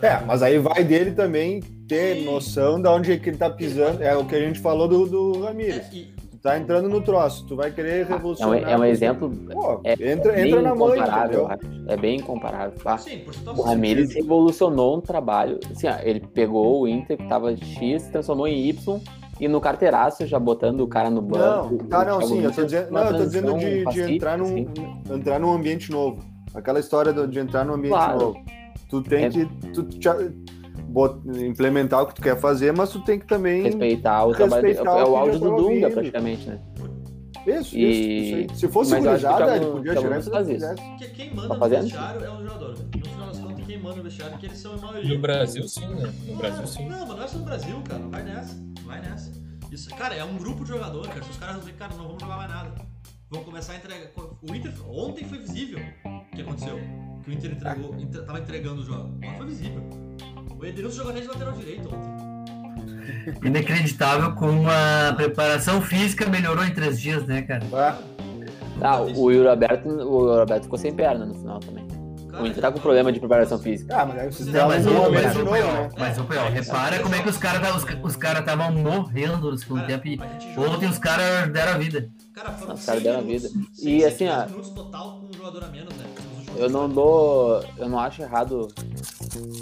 É, mas aí vai dele também ter Sim. noção de onde é que ele tá pisando. É o que a gente falou do, do Ramirez. É, e, tá entrando no troço, tu vai querer revolucionar. É um, é um exemplo. Pô, é, entra, é entra na mãe, entendeu? É bem incomparável. Tá? Sim, por o Ramirez revolucionou um trabalho. Assim, ó, ele pegou o Inter que tava X, transformou em Y. E no carteiraço, já botando o cara no banco. Não, tá, não, sim, eu tô dizendo, não, eu tô dizendo de, de entrar, num, assim. entrar num ambiente novo. Aquela história de entrar num ambiente claro. novo. Tu tem é. que. Tu, implementar o que tu quer fazer, mas tu tem que também respeitar o trabalho. é o áudio do Dunga, praticamente, né? Isso, e... isso, Se fosse gurizada, ele podia chegar e fazer isso. Porque quem manda no vestiário é o jogador. No final das contas, quem manda no vestiário, porque eles são a maioria. No Brasil, sim, né? No Brasil, sim. Não, mas não é só no Brasil, cara. Vai nessa. Vai nessa. Isso, cara, é um grupo de jogadores, cara. Se os caras dizem, cara, não vamos jogar mais nada. Vão começar a entregar. O Inter, ontem foi visível o que aconteceu. Que o Inter entregou, entre, tava entregando o jogo. Ontem foi visível. O Edenilson jogou nem de lateral direito ontem. Inacreditável como a preparação física melhorou em três dias, né, cara? Ah, o Yuri Alberto, o Yuri Alberto ficou sem perna no final também. O Inter tá com problema de preparação física. Ah, mas aí vocês Não, mas, têm o, um mas, o Pel, né? mas o Pel, repara como é que os caras os, os cara estavam morrendo no segundo tempo e ontem os caras deram a vida. Cara, foram Os caras 100 deram a vida. 100, E, assim, 110 ó, minutos total com um jogador a menos, né? Eu não dou. Eu não acho errado.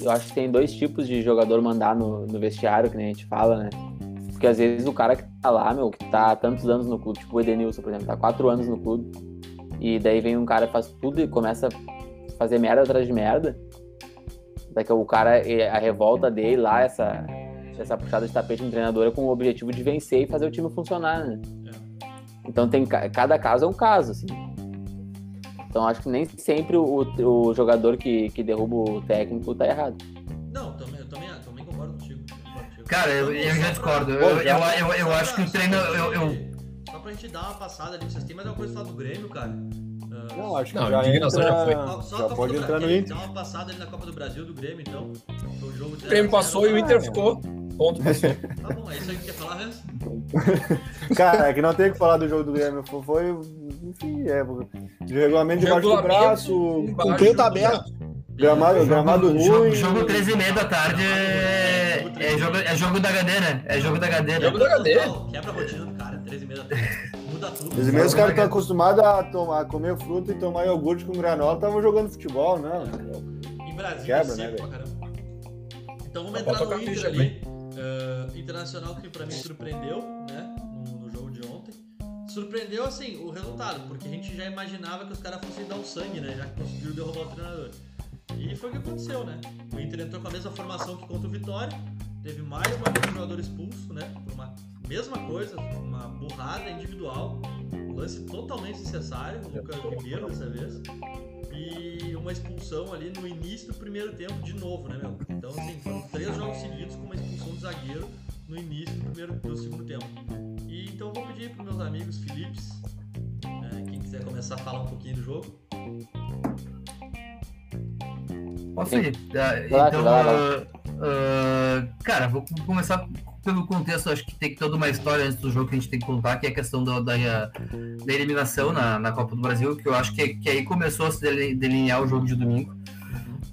Eu acho que tem dois tipos de jogador mandar no, no vestiário, que nem a gente fala, né? Porque às vezes o cara que tá lá, meu, que tá há tantos anos no clube, tipo o Edenilson, por exemplo, tá quatro anos no clube, e daí vem um cara e faz tudo e começa a fazer merda atrás de merda. Daqui o cara, a revolta dele lá, essa, essa puxada de tapete no treinador é com o objetivo de vencer e fazer o time funcionar, né? Então tem ca- cada caso é um caso, assim. Então acho que nem sempre o, o jogador que, que derruba o técnico tá errado. Não, também, eu também, também concordo contigo. Cara, eu, eu já discordo. Eu, eu, eu, eu acho que o treino. só pra Eu, eu, gente- Só pra gente dar uma passada ali, vocês têm mais alguma coisa pra falar do Grêmio, cara? Ah, Não, acho que Não, já indignação já foi. entra, Só- já pode entrar no Inter. Dá uma passada ali na Copa do Brasil do Grêmio, então. Um jogo O Grêmio 0 a 0, passou e o? Inter ficou. Ponto, passou. Tá bom, é isso aí que quer falar, Hans? Cara, é que não tem o que falar do jogo do Grêmio. Foi, foi enfim, é. De regulamento debaixo do braço, Cumpriu do tabela. braço. gramado, gramado jogo, ruim. jogo 13 e meia da tarde é, é, jogo, é jogo da HD, né? É jogo da HD, né? Jogo da HD. Quebra a rotina do cara, 13 e meia da tarde. Muda tudo. Os meus caras estão acostumados a, tomar, a comer fruta e tomar iogurte com granola, estavam jogando futebol, não. Em Brasília, Quebra, é né, pra caramba. Então vamos Tá, entrar no Inter ali. Ah, Internacional que pra mim surpreendeu, né? No, no jogo de ontem. Surpreendeu, assim, o resultado, porque a gente já imaginava que os caras fossem dar o sangue, né? Já que conseguiram derrubar o treinador. E foi o que aconteceu, né? O Inter entrou com a mesma formação que contra o Vitória. Teve mais uma vez um jogador expulso, né? Por uma mesma coisa, uma burrada individual. Lance totalmente desnecessário, o Lucas Ribeiro dessa vez. E uma expulsão ali no início do primeiro tempo de novo, né, meu? Então, assim, foram três jogos seguidos com uma expulsão de zagueiro no início do, primeiro, do segundo tempo. E então eu vou pedir para meus amigos Filipes, é, quem quiser começar a falar um pouquinho do jogo. Posso ir? Ah, Então, ah, ah, cara, vou começar pelo contexto. Acho que tem toda uma história antes do jogo que a gente tem que contar, que é a questão da, da, da eliminação na, na Copa do Brasil, que eu acho que, que aí começou a se delinear o jogo de domingo.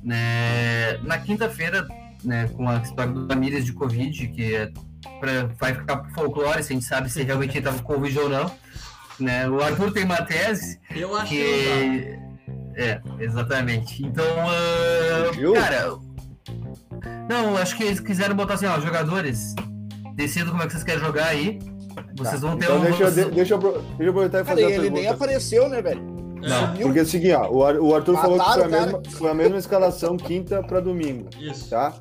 Né? Na quinta-feira, né, com a história do Ramírez de Covid, que é pra, vai ficar pro folclore, se a gente sabe se realmente ele estava com Covid ou não. Né? O Arthur tem uma tese Eu acho que que. É, exatamente. Então, Fugiu? cara. Não, acho que eles quiseram botar assim, ó, jogadores, decidam como é que vocês querem jogar aí. Vocês vão ter Então um. deixa, eu- deixa, eu, deixa eu aproveitar e Cara, fazer e a ele pergunta. nem apareceu, né, velho? Não. Sumiu. Porque é o seguinte, ó, o Ar- o Arthur falou que foi a, Mataram mesma, foi a mesma escalação quinta para domingo, isso. tá?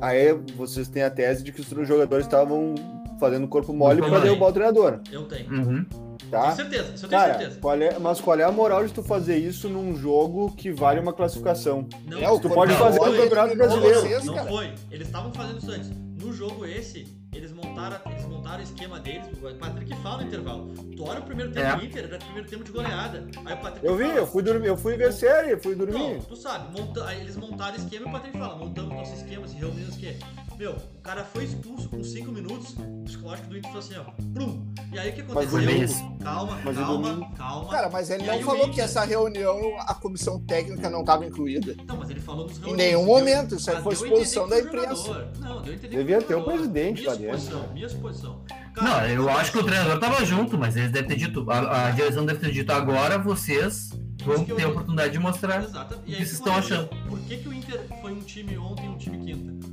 Aí vocês têm a tese de que os jogadores estavam fazendo corpo mole para derrubar o treinador, Eu tenho. Uhum. tá? Tenho certeza, isso eu tenho Cara, certeza. qual é, mas qual é a moral de tu fazer isso num jogo que vale uma classificação? Não, É, o Tu pode Corpo fazer no Campeonato Brasileiro. vocês, Não cara. foi. Eles estavam fazendo isso antes. No jogo esse, eles montaram, eles montaram o esquema deles. O Patrick fala no intervalo. Tu olha o primeiro tempo É. do Inter, era o primeiro tempo de goleada. Aí o Patrick Eu vi, fala, eu fui dormir, eu fui ver série, fui dormir. Tu sabe, monta... aí eles montaram o esquema e o Patrick fala, montamos nosso esquema, se reunimos que Meu, o cara foi expulso com 5 minutos, o psicológico do Inter falou assim, ó, plum. E aí o que Mas aconteceu? foi bem isso. Calma, Mas o calma, domingo- calma. Cara, mas ele E não o falou Inter- que essa reunião a comissão técnica não estava incluída. Não, mas ele falou nos Em reuniões, nenhum deu- momento, isso aí mas foi exposição da o imprensa. Não, deu entender Devia ter um jogador. presidente minha lá dentro. Minha suposição. Não, Cara, eu acho que o treinador tava junto, mas eles devem ter dito. A, a direção deve ter dito agora vocês vão ter a oportunidade de mostrar. Exato. o E que aí, vocês que estão achando. Por que, que o Inter foi um time ontem e um time quinta?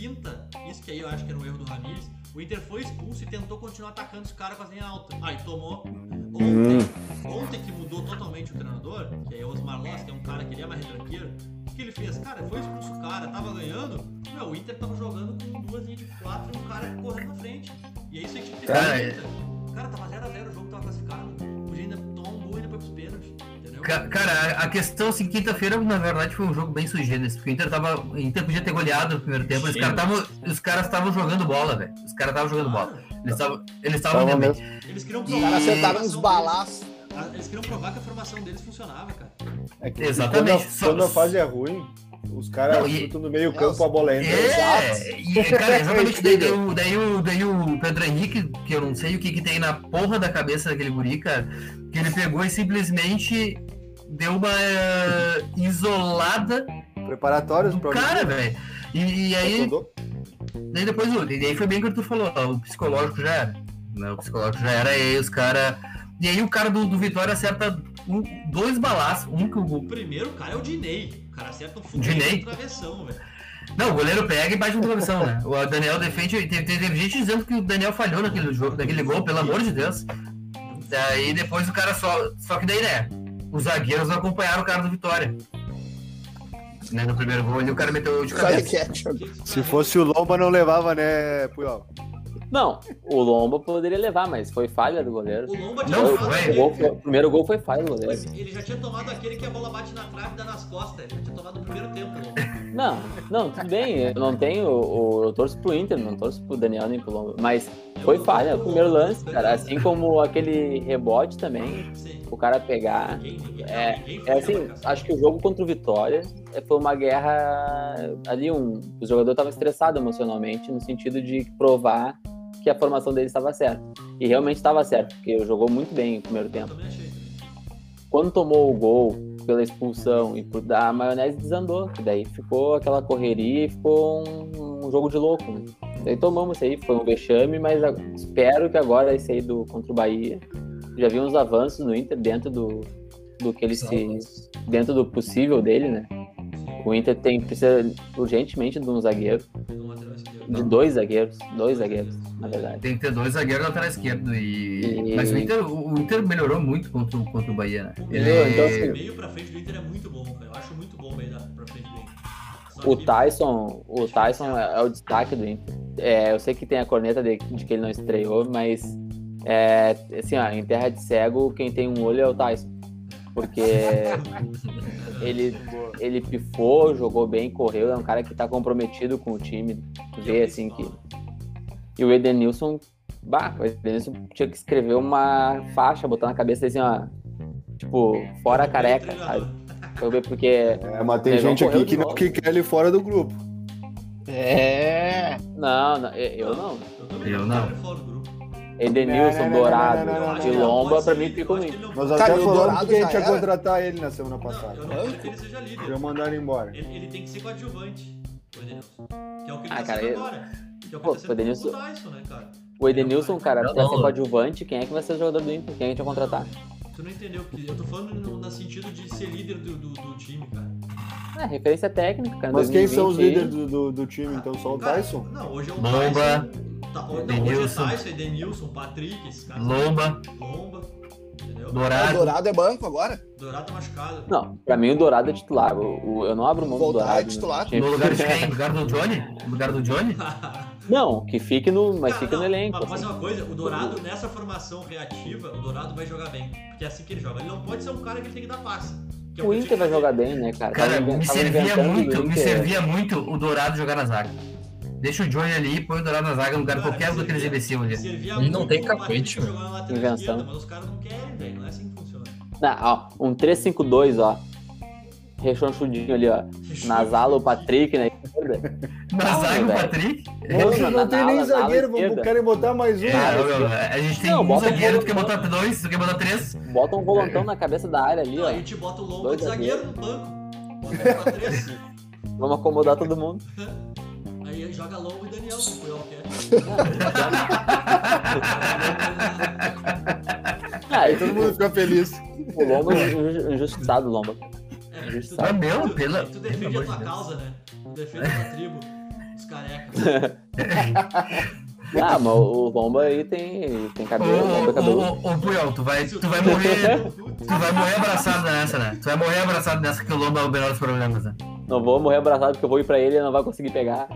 Quinta, isso que aí eu acho que era um erro do Ramires, o Inter foi expulso e tentou continuar atacando os caras com as linhas altas. Aí tomou. Ontem, ontem que mudou totalmente o treinador, que é o Osmar Loss, que é um cara que ele é mais retranqueiro, o que ele fez? Cara, foi expulso o cara, tava ganhando. Meu, o Inter tava jogando com duas linhas de quatro e um cara correndo na frente. E é isso aí que ter Cara, feito, Inter. Cara, tava 0x0, o jogo tava classificado. Podia ainda tomar um gol e ainda foi pros pênaltis. Ca- Cara, a- questão assim, quinta-feira, na verdade, foi um jogo bem sui generis, porque o Inter tava. O Inter podia ter goleado no primeiro tempo, os caras estavam. Os caras estavam jogando bola, velho. Os caras estavam jogando bola. Claro. Eles estavam. Eles estavam. Eles queriam Os provar caras que a acertaram uns balaços. Eles queriam provar que a formação deles funcionava, cara. É que Exatamente. Quando a, quando a fase é ruim, os caras chutam no meio campo, a bola entra. É, e, cara, exatamente. daí, daí, o- daí, o, daí o Pedro Henrique, que eu não sei o que, que tem na porra da cabeça daquele guri, cara, que ele pegou e simplesmente deu uma eh, isolada Preparatórios do pra cara, velho. E, e aí, daí depois, o- e aí foi bem o que tu falou, ó, o psicológico já era. Né? O psicológico já era, e aí os caras. E aí o cara do, do Vitória acerta um- dois balaços, um que o, O primeiro cara é o Dinei. O cara acerta um fundo de travessão, velho. Não, o goleiro pega e bate no travessão, né? O Daniel defende. Teve, teve gente dizendo que o Daniel falhou naquele jogo, naquele gol, pelo amor de Deus. Daí depois o cara só. Só que daí, né? Os zagueiros não acompanharam o cara do Vitória. Né, no primeiro gol ali, o cara meteu de cabeça. Se fosse o Lomba, não levava, né, Puyol? Não, o Lomba poderia levar, mas foi falha do goleiro. O Lomba Não tinha O, tomado foi. o gol o primeiro gol foi falha do goleiro. Mas ele já tinha tomado aquele que a bola bate na trave e dá nas costas. Ele já tinha tomado no primeiro tempo, o Lomba. Não, não, tudo bem. Eu não tenho. o- Eu torço pro Inter, não torço pro Daniel nem pro Lomba. Mas foi Eu falha o primeiro lance, cara. Assim como aquele rebote também, Sim. o cara pegar. Ninguém, ninguém, É, ninguém É assim, acho que o jogo contra o Vitória é, foi uma guerra ali, um, o jogador estava estressado emocionalmente, no sentido de provar que a formação dele estava certa. E realmente estava certo, porque jogou muito bem no primeiro tempo. Quando tomou o gol pela expulsão e por a maionese desandou, que daí ficou aquela correria e ficou um, um jogo de louco. Né? Daí tomamos isso aí, foi um vexame, mas espero que agora esse aí do contra o Bahia já vi uns avanços no Inter dentro do, do que ele se. dentro do possível dele, né? O Inter tem, precisa urgentemente de um zagueiro, de dois zagueiros, dois zagueiros, na verdade. Tem que ter dois zagueiros na lateral esquerdo. E... E- Mas o Inter, o Inter melhorou muito contra, o- contra o Bahia, né? O Ele meio, então, assim, o meio pra frente do Inter é muito bom, cara. Eu acho muito bom o meio da, pra frente do Inter. Só O Tyson, o Tyson é, é o destaque do Inter. É, eu sei que tem a corneta de, de que ele não estreou, mas é, assim, ó, em terra de cego, quem tem um olho é o Tyson. Porque ele, ele pifou, jogou bem, correu, é um cara que tá comprometido com o time. Vê assim que. E o Edenilson, bah, o Edenilson tinha que escrever uma faixa, botar na cabeça assim, ó. Tipo, fora a careca, sabe? Eu ver porque. É, mas tem gente aqui que, não, que quer ele fora do grupo. É. Não, não eu eu não. Eu também Eu não. Edenilson, Dourado não, não, não, e não Lomba, pra mim ele não Nós até falamos que a gente já ia contratar ele na semana passada. Eu não quero que ele seja líder. Eu mandar ele embora. Ele, ele tem que ser coadjuvante, o Edenilson. Que é o que ele Ah, tá cara, sendo eu- agora. Que é o que Pô, tá o Edenilson- com o Tyson, né, cara? O Edenilson, cara, Não, pra ser coadjuvante, quem é que vai ser o jogador do Inter? Quem que a gente vai contratar? Tu não entendeu, porque eu tô falando no, no sentido de ser líder do, do, do time, cara. É, referência técnica, cara. Mas quem são os 2020 líderes do, do, do time, então? Só o Cara, Tyson? Não, hoje é o Lomba, Tyson. Tá, não, hoje é. Tyson, Edenilson, Patrick, esses caras. Lomba, Lomba, entendeu? O Dourado. Dourado é banco agora? Dourado tá machucado. Não, pra mim o Dourado é titular. O, o- eu não abro mão do Voltar Dourado. é titular. no. No lugar de quem? No lugar do Johnny? No lugar do Johnny? Não, que fique no. Mas Cara, fica no elenco. Mas, assim. uma coisa, o Dourado, nessa formação reativa, o Dourado vai jogar bem. Porque é assim que ele joga. Ele não pode ser um cara que ele tem que dar passe. que é O que Inter vai jogar bem, né, cara? Cara, me tava servia muito, me servia muito o Dourado jogar na zaga. Deixa o Johnny ali e põe o Dourado na zaga no lugar de Cara, qualquer um daqueles imbecil ali. Ele não tem o Patrick cacuete, jogar na lateral Invenção. esquerda, mas os caras não querem, velho. Não é assim que funciona. Não, ó, um 3-5-2, ó. Rechonchudinho ali, ó. Na Zala, o Patrick na esquerda. Na zaga o. Patrick? Na- não tem nem zagueiro, vamos, querem botar mais um. É, meu, a gente tem Não, um zagueiro, um tu quer botar dois, tu quer botar três. Bota um volantão na cabeça da área ali, ó. a gente bota o Dois de zagueiro no banco. Bota três. Vamos acomodar todo mundo. Aí joga Lomba e Daniel, se foi o que Ah, Aí todo mundo fica feliz. o Lomba é inju- injustiçado, o Lomba. É, tu, Justo. Ah, meu, tu, pela- tu defende a tua Deus. causa, né? Tu defende a tua tribo. Os carecas. Ah, mas o Lomba aí tem, tem Ô, cabelo, Lomba é cabeludo. ô, ô, ô, Puyol, tu vai, tu vai morrer. Tu vai morrer abraçado nessa, né? Tu vai morrer abraçado nessa que o Lomba é o menor dos problemas, né? Não vou morrer abraçado porque eu vou ir pra ele e ele não vai conseguir pegar.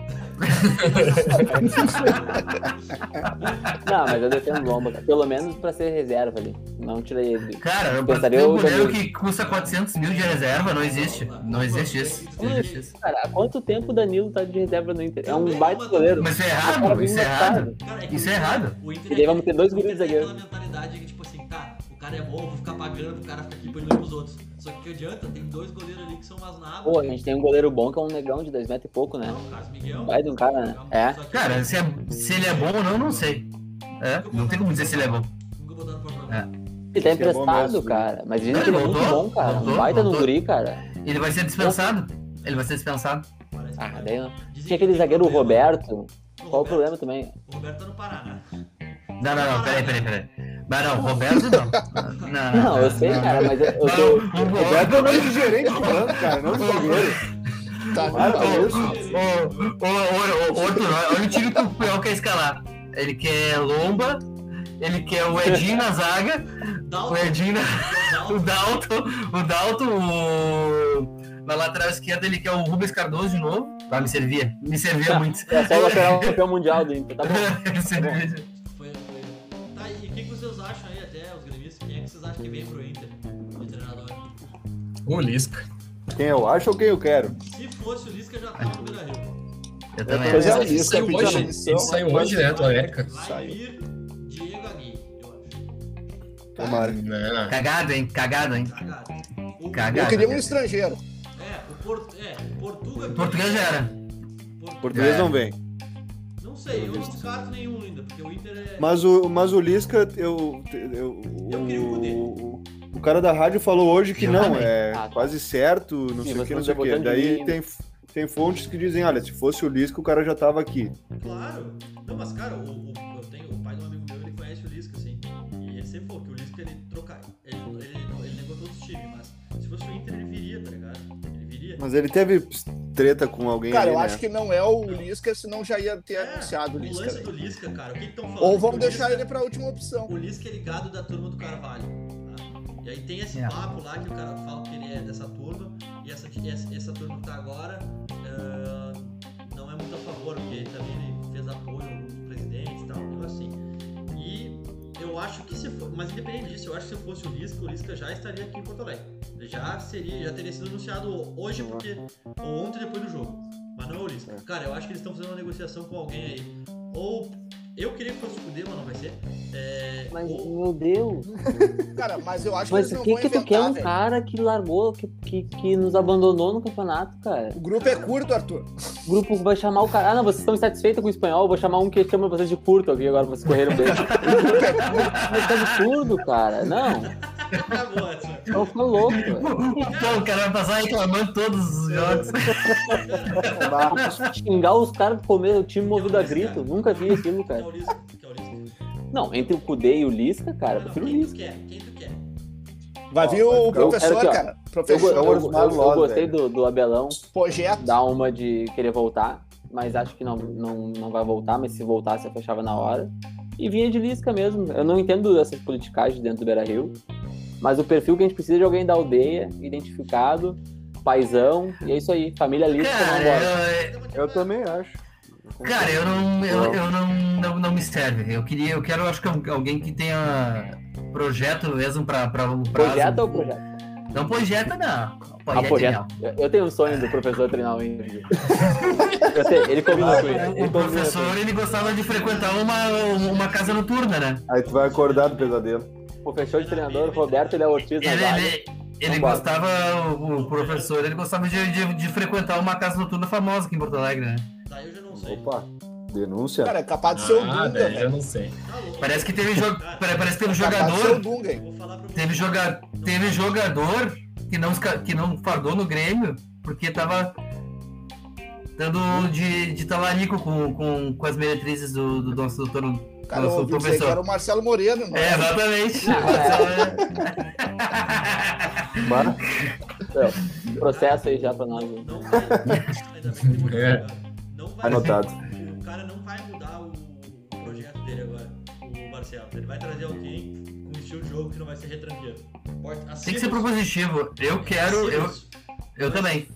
não, mas eu defendo o Lomba, cara. pelo menos pra ser reserva ali. Não tirei ele. Cara, eu Pensaria um o goleiro que custa 400 mil de reserva, não existe. Não existe isso. Não existe isso. Cara, há quanto tempo o Danilo tá de reserva no Inter? É um baita goleiro. Mas isso é O errado, isso é errado. Cara, é Isso o é errado. O Inter E daí vamos aquele- ter dois o tem zagueiros. aquela mentalidade que, tipo assim, tá, o cara é bom, eu vou ficar pagando pro cara ficar aqui põe pros outros. Só que que adianta, tem dois goleiros ali que são umas nada. Pô, a gente tem um goleiro bom que é um negão de 2 metros e pouco, né? Não, Carlos Miguel. Vai de um cara, né? É. Cara, se, é- se ele é bom ou não, não sei. É, não tem como dizer se ele é bom. Nunca botaram pra jogar. É. Ele tá é emprestado, mesmo. cara. Mas dizem Ele que ele é muito bom, cara. Um Voltou? baita no Voltou? guri, cara. Ele vai ser dispensado. Ele vai ser dispensado. Ah, daí não. Tinha que aquele zagueiro problema. Roberto. Qual o problema também? O Roberto tá no Paraná. Não, não, não, peraí, peraí, peraí. Mas não, Roberto não. Não, Não, eu sei, cara, mas eu, eu Não, tô. o Roberto é o nome de gerente do banco, cara, não do zagueiro. Tá, Para com tá. isso. Ô, ô, ô, ô, Arthur, olha o time que o Puyol quer escalar. Ele quer Lomba, ele quer o Edinho na zaga, o. Edinho na, o Dalton. Dalton, o Dalton, o... na lateral esquerda ele quer o Rubens Cardoso de novo. Ah, me servia, me servia muito. É só o lateral campeão mundial do Inter, tá bom. Me servia. Que vocês acham que vem pro Inter de treinador? O Lisca. Quem eu acho ou quem eu quero? Se fosse o Lisca, já tava no Beira Rio. Eu também Pois é, acho. o Lisca saiu hoje, ele saiu hoje, né, do América. Vai Saiu. vir Diego Agui, eu acho. Tomara. Não. Cagado, hein? Cagado, hein? Cagado. O, Cagado. Eu queria um estrangeiro. É, o Porto, é, o Portuga. O português já era. Portu- Português É. não vem. Não sei, eu não descarto nenhum ainda, porque o Inter é. Mas o, mas o Lisca, eu, eu, Eu queria o Cudê. o, o cara da rádio falou hoje que não, é Ah, tá. quase certo, não Sim, sei o mas que, não sei o que. Daí tem, tem fontes que dizem, olha, se fosse o Lisca, o cara já tava aqui. Claro. Não, mas cara, o, o, eu tenho, o pai de um amigo meu, ele conhece o Lisca, assim. E ele sempre falou que o Lisca, ele trocar. Ele, ele, não- ele negou todos os times, mas se fosse o Inter, ele viria, tá ligado? Ele viria. Mas ele teve treta com alguém Cara, ali, eu né? acho que não é o Lisca, senão já ia ter É, anunciado o o Lisca. lance velho. do Lisca, cara, o que estão falando? Ou vamos O deixar Lisca- ele pra última opção. O Lisca é ligado da turma do Carvalho. Tá? E aí tem esse É. papo lá que o cara fala que ele é dessa turma, e essa, essa, essa turma que tá agora ah, não é muito a favor, porque ele também ele fez apoio aos presidentes e tal, um negócio assim. E eu acho que se for, mas independente disso, eu acho que se fosse o Lisca, o Lisca já estaria aqui em Porto Alegre. Já seria, já teria sido anunciado hoje, porque, ou ontem depois do jogo. Mas não é o Lisca. Cara, eu acho que eles estão fazendo uma negociação com alguém aí. Ou eu queria que fosse o Cudê, mas não vai ser. É, Mas, ou- meu Deus. Cara, mas eu acho Mas que o eles não que vão que tu quer um velho. cara que largou, que, que, que nos abandonou no campeonato, cara? O grupo é curto, Arthur. O grupo vai chamar o cara. Ah, não, vocês estão insatisfeitos com o espanhol, eu vou chamar um que chama vocês de curto aqui agora, pra vocês correram bem. Mas tá absurdo, cara. Não, Tá bom, essa. eu fico louco. Pô, o cara vai passar reclamando todos os jogos. Xingar os caras do começo, o time movido a grito. Nunca vi aquilo, Que é cara. o Lisca. Que é o Lisca. Não, entre o Kudê e o Lisca, cara, eu Não, prefiro o quem tu Lisca. quer? Quem tu quer? Vai vir o professor, eu ó, cara. Eu, Professor, eu- eu- eu Loz, gostei do, do Abelão, projeto. dar uma de querer voltar, mas acho que não, não, não vai voltar, mas se voltasse eu fechava na hora. E vinha de Lisca mesmo. Eu não entendo essas politicagens dentro do Beira Rio, mas o perfil que a gente precisa é de alguém da aldeia, identificado, paizão, e é isso aí. Família Lisca, Cara, vambora. eu, Eu também acho. Cara, eu não, eu, eu não, não, não me serve. Eu queria, eu quero, acho que alguém que tenha projeto mesmo para para longo prazo. Projeto ou projeto? Não projeta não. Ah, Projeto projeto. não. Eu, eu tenho um sonho do professor treinar o. Eu tenho- ele combinou com ele. ele O professor ele gostava de frequentar uma, uma casa noturna, né? Aí tu vai acordar do pesadelo. O professor de treinador, Roberto Léo Ortiz na Ele, zaga. ele, ele Vambora. gostava, o, o professor, ele gostava de, de, de frequentar uma casa noturna famosa aqui em Porto Alegre, né? Daí eu já não sei. Opa, denúncia. Cara, é capaz de ser o Ah, Dunga, velho. não sei. Parece que teve, jo pare- parece que teve Capaz de ser o jogador, Dunga, hein? Vou falar pra você. teve, joga teve jogador que não, que não fardou no Grêmio porque tava dando de, de talarico com, com, com as meretrizes do, do nosso doutor. Cara, eu ouvi dizer que professor. era o Marcelo Moreno, não É, é? exatamente. Mas, Processo aí já pra nós. Não vai. Tem muito É. Não vai. Anotado. O cara não vai mudar o, o projeto dele agora, o Marcelo. Ele vai trazer alguém com um estilo de jogo que não vai ser retranqueiro. Tem que ser propositivo. Eu quero, eu, eu também.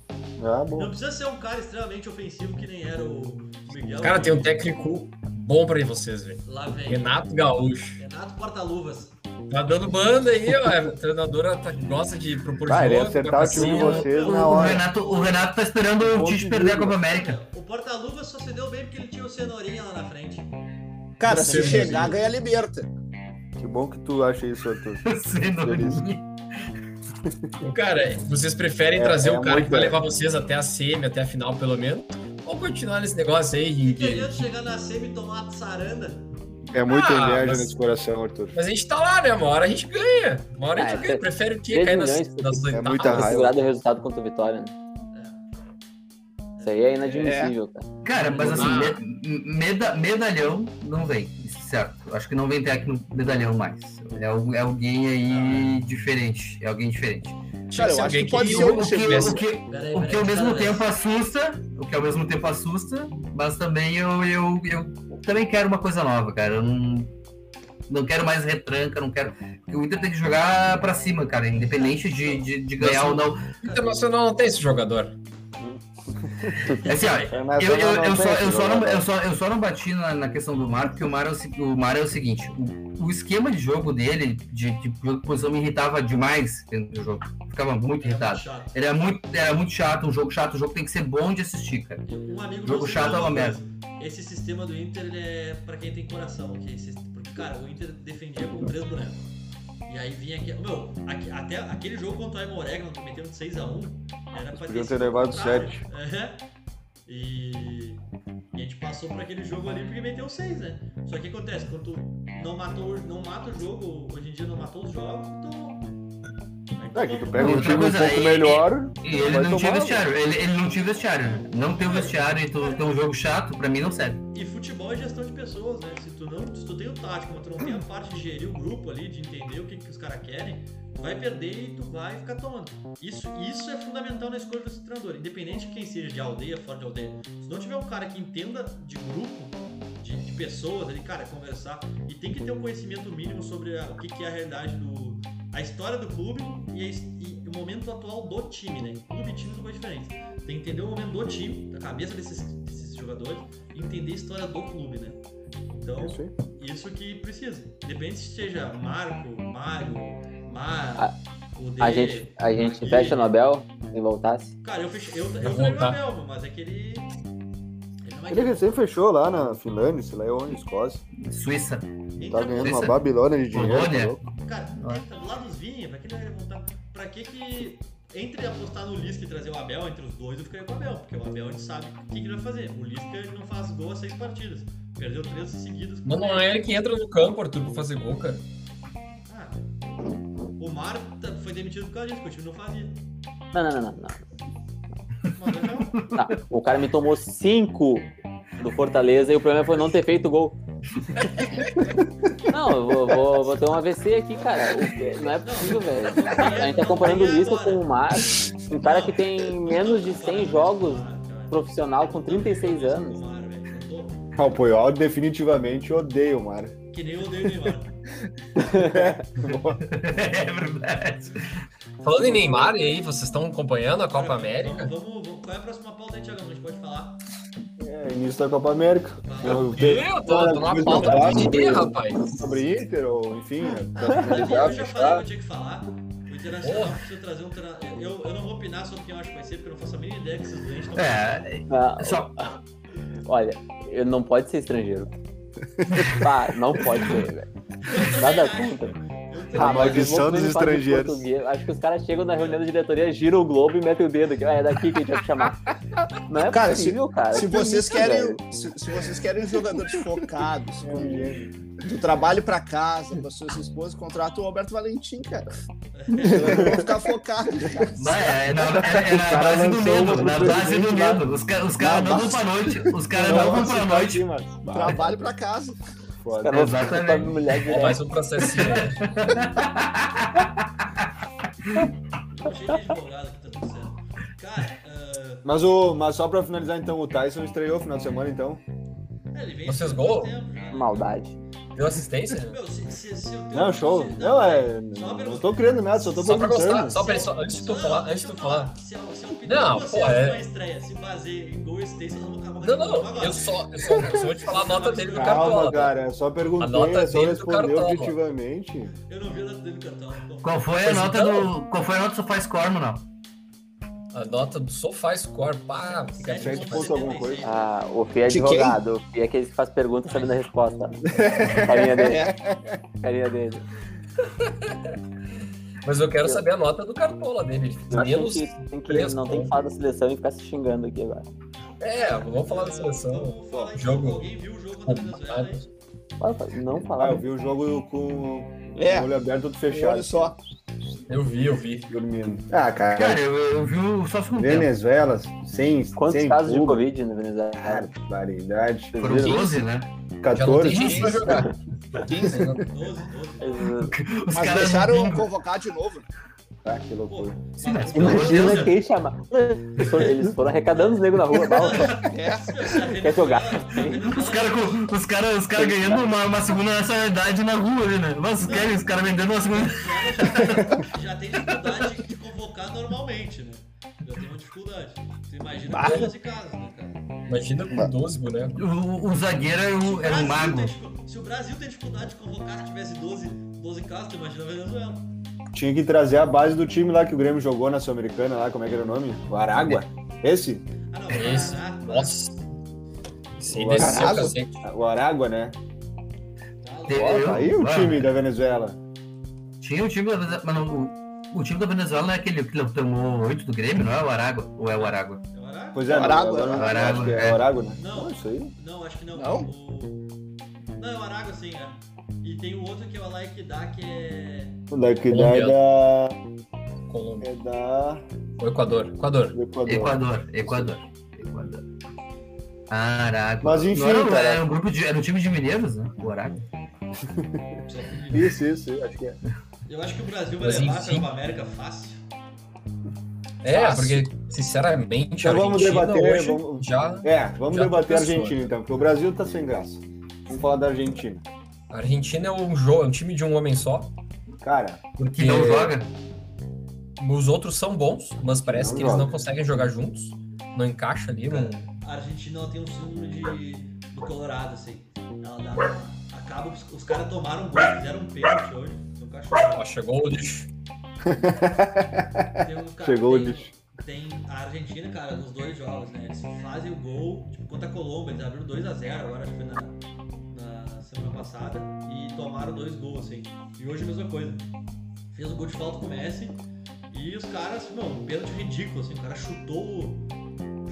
ah, Não precisa ser um cara extremamente ofensivo que nem era o Miguel. Cara, tem um técnico bom pra vocês, velho. Lá vem. Renato Gaúcho. Renato Porta-Luvas. Tá dando banda aí, ó. A treinadora tá- gosta de propor Ah, ele acertar pra o time de vocês O, na o hora. Renato, o Renato tá esperando o Tite de perder a. Copa América. O Porta-Luvas só se deu bem porque ele tinha o Cenourinha lá na frente. Cara, Você se chegar, ganha liberta. Que bom que tu acha isso, Arthur. Cenourinha. Cara, vocês preferem É, trazer é o cara que vai levar vocês até a semi, até a final, pelo menos? Ou continuar nesse negócio aí E que... querendo chegar na semi e tomar uma saranda. É muita Ah, inveja mas- nesse coração, Arthur. Mas a gente tá lá, né? Uma hora a gente ganha. Uma hora a Ah, gente é, ganha. Prefere o quê? Cair nas, nas é oitavas? muita Ter raiva. segurado o resultado contra o Vitória, né? Isso aí é inadmissível, cara. Cara, mas assim, Ah. me- meda- medalhão não vem, é certo. Acho que não vem técnico medalhão mais. É, é alguém aí diferente. É alguém diferente. Cara, eu acho que pode ser o, o que, tivesse- o que, Peraí, o que ao mesmo tempo assusta, o que ao mesmo tempo assusta, mas também eu, eu, eu também quero uma coisa nova, cara. Eu não, não quero mais retranca, não quero. O Inter tem que jogar pra cima, cara, independente de, de, de ganhar ou não. Internacional não tem esse jogador. Assim, ó, É, eu, eu, eu, só, eu, só não, eu, só, eu só não bati na, na questão do Mar, porque o Mar é o, o, Mar é o seguinte: o, o esquema de jogo dele, de, de de posição, me irritava demais dentro do jogo. Ficava muito irritado. Ele é muito, era muito chato, um jogo chato, um jogo tem que ser bom de assistir, cara. Um amigo Jogo chato é uma coisa. Esse sistema do Inter ele é pra quem tem coração. É porque, cara, o Inter defendia com três bonecos. E aí vinha aqui. Meu, aqui- até aquele jogo contra o Aimorega, que metemos de 6x1, era pra podiam ter levado o contrário. sete. É. E, e a gente passou por aquele jogo ali porque meteu 6, né? Só que o que acontece, quando tu não, matou, não mata o jogo, hoje em dia não matou os jogos, tu. É que tu pega um time um pouco e- melhor. E ele vai não tinha vestiário, ele, ele não tinha vestiário. né? Não ter o vestiário e tu ter um jogo chato, pra mim não serve. E futebol é gestão de pessoas, né? Se tu, não, se tu tem o tático, mas tu não tem a parte de gerir o grupo ali, de entender o que, que os caras querem, tu vai perder e tu vai ficar tomando. Isso, isso é fundamental na escolha desse treinador, independente de quem seja de aldeia, fora de aldeia. Se não tiver um cara que entenda de grupo, de, de pessoas ali, cara, conversar, e tem que ter um conhecimento mínimo sobre a- o que, que é a realidade do. A história do clube e, a e o momento atual do time, né? Clube e time são coisas diferentes. Tem que entender o momento do time, da cabeça desses, desses jogadores, e entender a história do clube, né? Então, Isso isso que precisa. Depende se seja Marco, Mário, Mar, A- o D, A gente, a gente fecha no Abel e voltasse. Cara, eu fechei. Eu, eu o. Abel, mas é que ele. Ele recém fechou lá na Finlândia, sei lá é onde, Escócia. Suíça. Tá ganhando Suíça? uma babilônia de dinheiro. Polônia? Tá entra do lado dos Vinha, pra que ele vai voltar? Pra que que. Entre apostar no Lisca e trazer o Abel, entre os dois eu ficaria com o Abel, porque o Abel a gente sabe o que, que ele vai fazer. O Lisca ele não faz gol há seis partidas. Perdeu três seguidas. Mas não é ele que entra no campo, Arthur, pra fazer gol, cara. Ah, o Mar tá- foi demitido por causa disso, porque o time não fazia. Não, não, não, não. não. Não, o cara me tomou cinco do Fortaleza e o problema foi não ter feito gol. Não, eu vou, vou, vou ter um AVC aqui, cara. Não é possível, velho. A gente tá comparando o Lisca com o Mar, um cara que tem menos de 100 jogos profissional com 36 anos. O Mar, velho, eu tô- Ah, O Puyol definitivamente odeia o Mar. Que nem eu odeio o Neymar. é verdade. Falando em Neymar, e aí, vocês estão acompanhando a Copa América? Vamos, vamos, qual é a próxima pauta aí, Thiago? A gente pode falar? É, início da Copa América. Eu, Eu tô, tô numa pauta de dia, rapaz. sobre Inter, ou enfim, pra Eu já falei que fechar. eu tinha que falar. O Internacional precisa trazer um treinador. Eu, eu não vou opinar sobre quem eu acho que vai ser, porque eu não faço a mínima ideia que esses doentes estão É, Ah, só, olha, ele não pode ser estrangeiro. Pá, não pode ser, velho. Nada contra. A mas maldição dos estrangeiros. Acho que os caras chegam na reunião da diretoria, giram o globo e metem o dedo aqui. Ah, é daqui que a gente vai te chamar. Não é Cara, possível, cara. Se Que vocês querem, se, se vocês querem jogadores focados, com- do trabalho pra casa, para suas esposas, contrata o Alberto Valentim, cara. Eu vou ficar focado, cara. Vai, é, na, é, é na base do medo, na base do medo. Os, ca- os caras não vão pra noite. Os caras Não, não vão pra tá noite. aqui, mano. Bah, Trabalho pra casa. Foda. a Exatamente. mulher direto. mais um processinho. cheio de advogado aqui, tá tudo certo. Cara, ah, Mas, o, mas só pra finalizar, então, o Tyson estreou final de semana, então. é, ele vem Vocês gol? tempo. Maldade. Deu assistência? Meu, se, se, se eu Não, show. se- Não, é. Não tô criando nada, só tô Só pra gostar, só pra só, antes de tu falar, antes de tu falar. Se Não, pô, é- uma estreia, se baseia em gol e assistência, eu não acabar Não, não, eu só, eu só, eu só vou te falar a nota dele do Calma, cartola. cara, eu só perguntei, é só do Cartola. objetivamente. Eu não vi a nota dele no cartão. Qual foi a nota então. do. Qual foi a nota do Sofá Score, não? A nota do Sofá Score, pá, fica sete sete ponto ponto alguma seis. Ah, o Fih é advogado. O Fih é aquele que faz perguntas sabendo a resposta. Carinha dele. Carinha dele. Mas eu quero saber a nota do cartola dele. Acho Menos. que tem que, não tem que pontos. falar da seleção e ficar se xingando aqui agora. É, vamos falar da seleção. Vamos falar Jogo. Alguém viu o jogo contra a Venezuela? Não Ah, falar. eu vi o jogo com É. o olho aberto, tudo Olha fechado, só. Eu vi, eu vi. dormindo. Ah, cara, Cara, eu, eu vi o só segundo. Venezuela, sem, Quantos sem casos de público. Covid na Venezuela? Barbaridade. Foram 12, né? Já não tem 14. gente pra jogar. 15. 12, 12. Os Mas caras deixaram convocar de novo. Ah, que loucura. Mas de Imagina Deus, quem chamar. Eles foram, eles foram arrecadando os negros na rua. Bala. É. Quer jogar? Os caras os cara, os cara ganhando uma, uma segunda nacionalidade na rua ali, né? Mas querem os caras vendendo uma segunda. Já tem dificuldade de convocar normalmente, né? Já tem uma dificuldade. Tu imagina com 12 casos, né, cara? Imagina com 12 bonecos. O, o zagueiro era, o, era um Brasil mago. tem se o Brasil tem dificuldade de convocar se tivesse 12, 12 casos, tu imagina a Venezuela. Tinha que trazer a base do time lá que o Grêmio jogou na Sul-Americana lá, como é que era o nome? O Aragua? Esse? Ah, não, Esse. Paraná, Nossa. Aí O desceu o Aragua, né? tá tá aí o time da Venezuela. Tinha o time da Venezuela, mas não, o, o time da Venezuela não é aquele que tomou oito do Grêmio, não é o Aragua? Ou é o Aragua? É o Aragua? Pois é, O Aragua, agora eu Aragua, é é. o Aragua, né? Não. isso aí. Não, acho que não. Não? O... Não, é o Aragua sim, é. E tem o outro que é o Alaikidá, que é. O daqui da, é da. Colômbia. É da. O Equador. Equador. do Equador. Equador, Equador, Equador. Aragua. Mas enfim, Não era, cara. era um grupo de. Era um time de mineiros, né? O Aragua. Isso, isso, acho que é. Eu acho que o Brasil vai Mas levar enfim. a Copa América fácil. É, Fácil. porque, sinceramente, Então vamos Argentina debater, hoje vamos- já... É, vamos Já debater a. Argentina então, porque o Brasil tá sem graça. Vamos falar da Argentina. A Argentina é um, jogo, é um time de um homem só, Cara, porque Que não joga. os outros são bons, mas parece Não que eles joga. não conseguem jogar juntos. Não encaixa ali. Não... A Argentina tem um síndrome de, do Colorado, assim. Ela dá. Acaba, os, caras tomaram um gol, fizeram um pênalti hoje. No cachorro. Ó, chegou o lixo. Tem um cara- chegou o tem- lixo. Tem a Argentina, cara, nos dois jogos, né? Eles fazem o gol, tipo, contra a Colômbia, eles abriram 2x0 agora, acho que foi na semana passada, e tomaram dois gols, assim. E hoje a mesma coisa. Fez o gol de falta com o Messi, e os caras, não, um pênalti ridículo, assim, o cara chutou,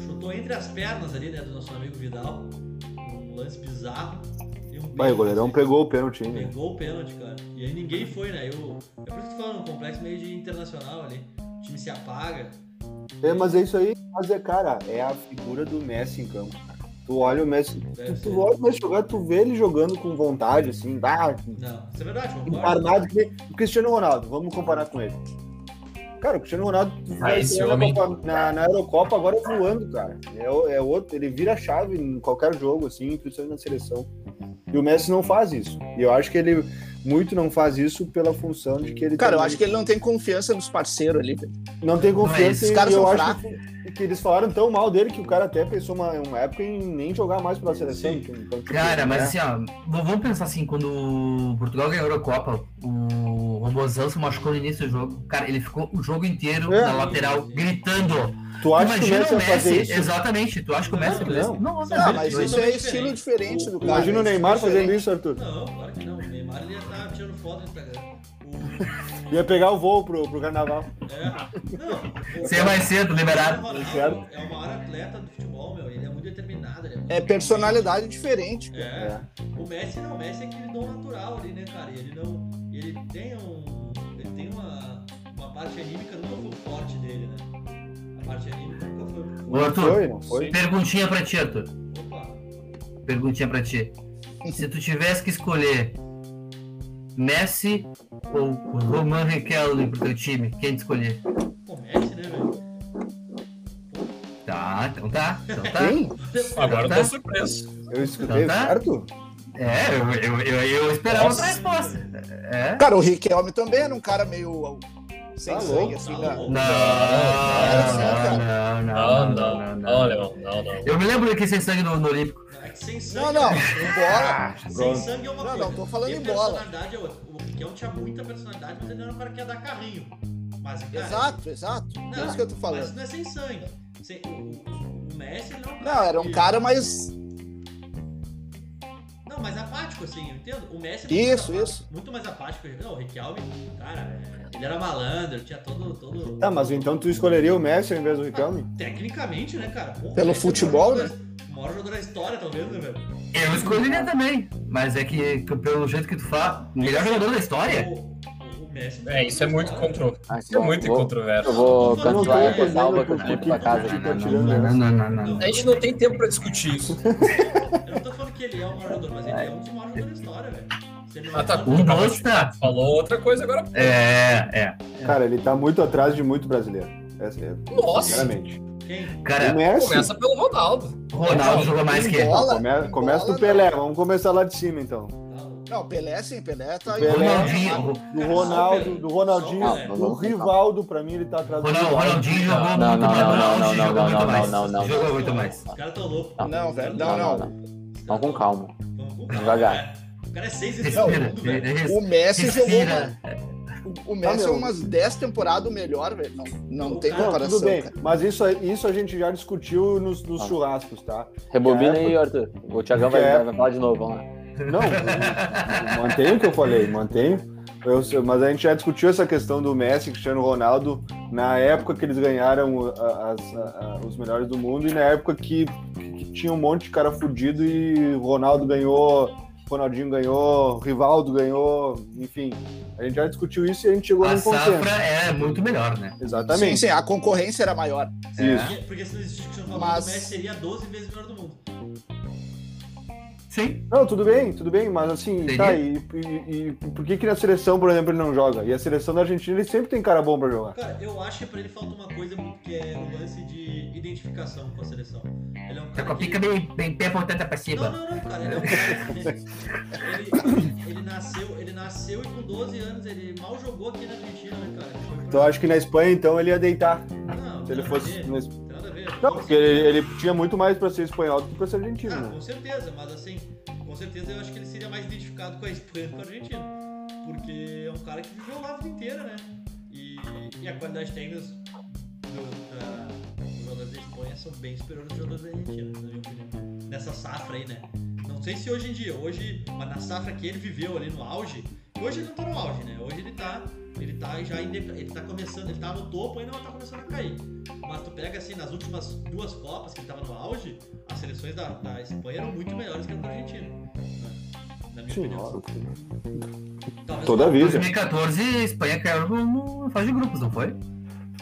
chutou entre as pernas ali, né, do nosso amigo Vidal, um lance bizarro. Um Vai, o goleirão assim. pegou o pênalti ainda. Pegou o pênalti, cara. E aí ninguém foi, né? Eu, é por isso que eu tô falando, um complexo meio de internacional ali. O time se apaga. É, mas é isso aí, mas é, cara, é a figura do Messi em campo. Tu olha o Messi, Deve tu, tu olha o Messi jogar, tu vê ele jogando com vontade, assim, ah, Não, isso é verdade, concordo. armado que o Cristiano Ronaldo, vamos comparar com ele. Cara, o Cristiano Ronaldo vai esse na, homem- Copa- na, na Eurocopa agora voando, cara. É, é outro, ele vira a chave em qualquer jogo, assim, principalmente na seleção. E o Messi não faz isso. E eu acho que ele muito não faz isso pela função de que ele Cara, eu também acho que ele não tem confiança nos parceiros ali, não tem confiança os e caras eu são acho que, que eles falaram tão mal dele que o cara até pensou uma, uma época em nem jogar mais pela seleção. Sim. Então, tipo, Cara, mas né? assim, ó, vamos pensar assim, quando o Portugal ganhou a Eurocopa, o Robozão se machucou no início do jogo. Cara, ele ficou o jogo inteiro É. na lateral, gritando. tu acha que o Imagina Messi o Messi, isso? exatamente. Tu acha que o Não, Messi não. isso? Não, Ah, não, mas isso é é diferente. estilo diferente do cara. Imagina o né? Neymar Estilo fazendo diferente. isso, Arthur. Não, claro que não. O Neymar ele ia estar tirando foto no Instagram. O... Ia pegar o voo pro, pro carnaval. É. Não. Você vai cedo, liberado. O Ronaldo Certo. é o maior atleta do futebol, meu. Ele é muito determinado. Ele é, muito É personalidade diferente. cara. É. O Messi não, o Messi é aquele dom natural ali, né, cara? Ele não. Ele tem um. Ele tem uma. Uma parte anímica nunca foi forte dele, né? A parte anímica nunca foi muito Ô, forte. Arthur, Foi, não foi? perguntinha pra ti, Arthur. Opa. Perguntinha pra ti. Se tu tivesse que escolher Messi ou Roman Riquelme pro teu time, quem te escolher? Pô, Messi, né, velho? Tá, então tá. Então tá. Quem? Agora eu Tá. tô surpreso. Eu escutei Então tá. certo? É, eu, eu, eu, eu esperava Nossa. outra resposta. É. Cara, o Riquelme também era um cara meio sem Tá sangue, louco, assim, tá né? louco. Não, Não, não, não, Não, não, não, não, não, Leão, não, não. Eu me lembro que sem sangue no, no Olímpico. Não, é que sem sangue. Não, não, é uma em coisa. bola. Sem Pronto. sangue é uma Não, coisa. não, tô falando E em bola. personalidade é outra. O Riquelme tinha muita personalidade, mas ele era um cara que ia dar carrinho. Mas, cara, Exato, exato. É isso que eu tô Mas falando. não é sem sangue. Sem- o, o- o Messi não é um Não, era um cara mais. Não, mais apático, assim, eu entendo. O Messi é Isso, mais isso. muito mais apático. Não, o Riquelme, cara, é, ele era malandro, tinha todo. todo... Tá, mas então tu escolheria o Messi ao invés do Riquelme? Tecnicamente, né, cara? Porra, Pelo é futebol, né? Maior jogador da história, talvez, né, velho? Eu escolheria também. Mas é que, que pelo jeito que tu fala, melhor jogador da história? O, o Messi. É, isso é muito contro... Ah, isso é muito vou- controverso. Eu vou cancelar tô a ressalva que eu tive pra casa. tá Não, não, Não, não. não, não, não. A gente não tem tempo pra discutir isso. Eu não tô falando que ele é o maior jogador, mas ele é um dos maiores jogadores da história, velho. Ah, tá. é Bosta. Falou outra coisa agora. É, é. Cara, ele tá muito atrás de muito brasileiro. Essa é, Nossa! sinceramente. Quem? O Cara, Messi. Começa pelo Ronaldo. o Ronaldo jogou mais que ele. Começa Bola, do Pelé, vamos começar lá de cima então. Não, Pelé sim, Pelé tá Pelé. Ronaldinho, Do Ronaldo, do Ronaldinho, Não, não do vamos Rivaldo, pra mim ele tá atrás do Ronaldo. Ronaldinho jogou Não, muito não, mais. não, não, não, não, não, mais. não, não, Jogou não. muito mais. Os caras tão loucos. Não, velho, Não, não, não, não. não. Vamos com calma. Vamos com Devagar. O cara é seis vezes res- O Messi jogou. O, o Messi Ah, é umas 10 temporadas melhor, velho. Não, não tem Não, comparação. Tudo bem, cara. mas isso, isso a gente já discutiu nos, nos Ah. churrascos, tá? Rebobina É, aí, Arthur. O Thiagão vai, É. vai falar de novo, vamos lá. Não, eu mantenho o que eu falei, mantenho. Eu mas a gente já discutiu essa questão do Messi e Cristiano Ronaldo na época que eles ganharam as- a- a- os melhores do mundo e na época que, que tinha um monte de cara fudido e o Ronaldo ganhou, Ronaldinho ganhou, Rivaldo ganhou, enfim. A gente já discutiu isso e a gente chegou A num consenso. safra é muito melhor, né? Sim, Exatamente. sim, a concorrência era maior. Isso. Porque, porque se não existisse o Cristiano Mas- o Messi seria 12 vezes melhor do mundo. Sim. Não, tudo bem, tudo bem, mas assim, Seria? tá, e, e- e por que que na seleção, por exemplo, ele não joga? E a seleção da Argentina, ele sempre tem cara bom pra jogar. Cara, eu acho que pra ele falta uma coisa que é o lance de identificação com a seleção. Ele é um Tá cara com a que... bem, bem pé apontada pra Não, cima. não, não, cara. Ele é um cara ele, ele, nasceu, ele nasceu e com 12 anos ele mal jogou aqui na Argentina, né, cara? Pra- Então eu acho que na Espanha, então, ele ia deitar. Não, Se ele tem nada a fosse. ver, na-. Não, porque ele, ele tinha muito mais pra ser espanhol do que pra ser argentino, Ah, né? com certeza, mas assim, com certeza eu acho que ele seria mais identificado com a Espanha do que com a Argentina. Porque é um cara que viveu lá a vida inteira, né? E, e a qualidade técnica do- são bem superiores aos jogadores da Argentina, na minha opinião. Nessa safra aí, né? Não sei se hoje em dia, hoje, mas na safra que ele viveu ali no auge, hoje ele não tá no auge, né? Hoje ele tá. Ele tá já em ele tá começando, ele tá no topo ainda, mas tá começando a cair. Mas tu pega assim, nas últimas duas Copas que ele tava no auge, as seleções da, da Espanha eram muito melhores que a da Argentina. né? Na minha Sim, opinião. óbvio. Talvez Toda a vida. 2014, Espanha caiu no fase de grupos, não foi?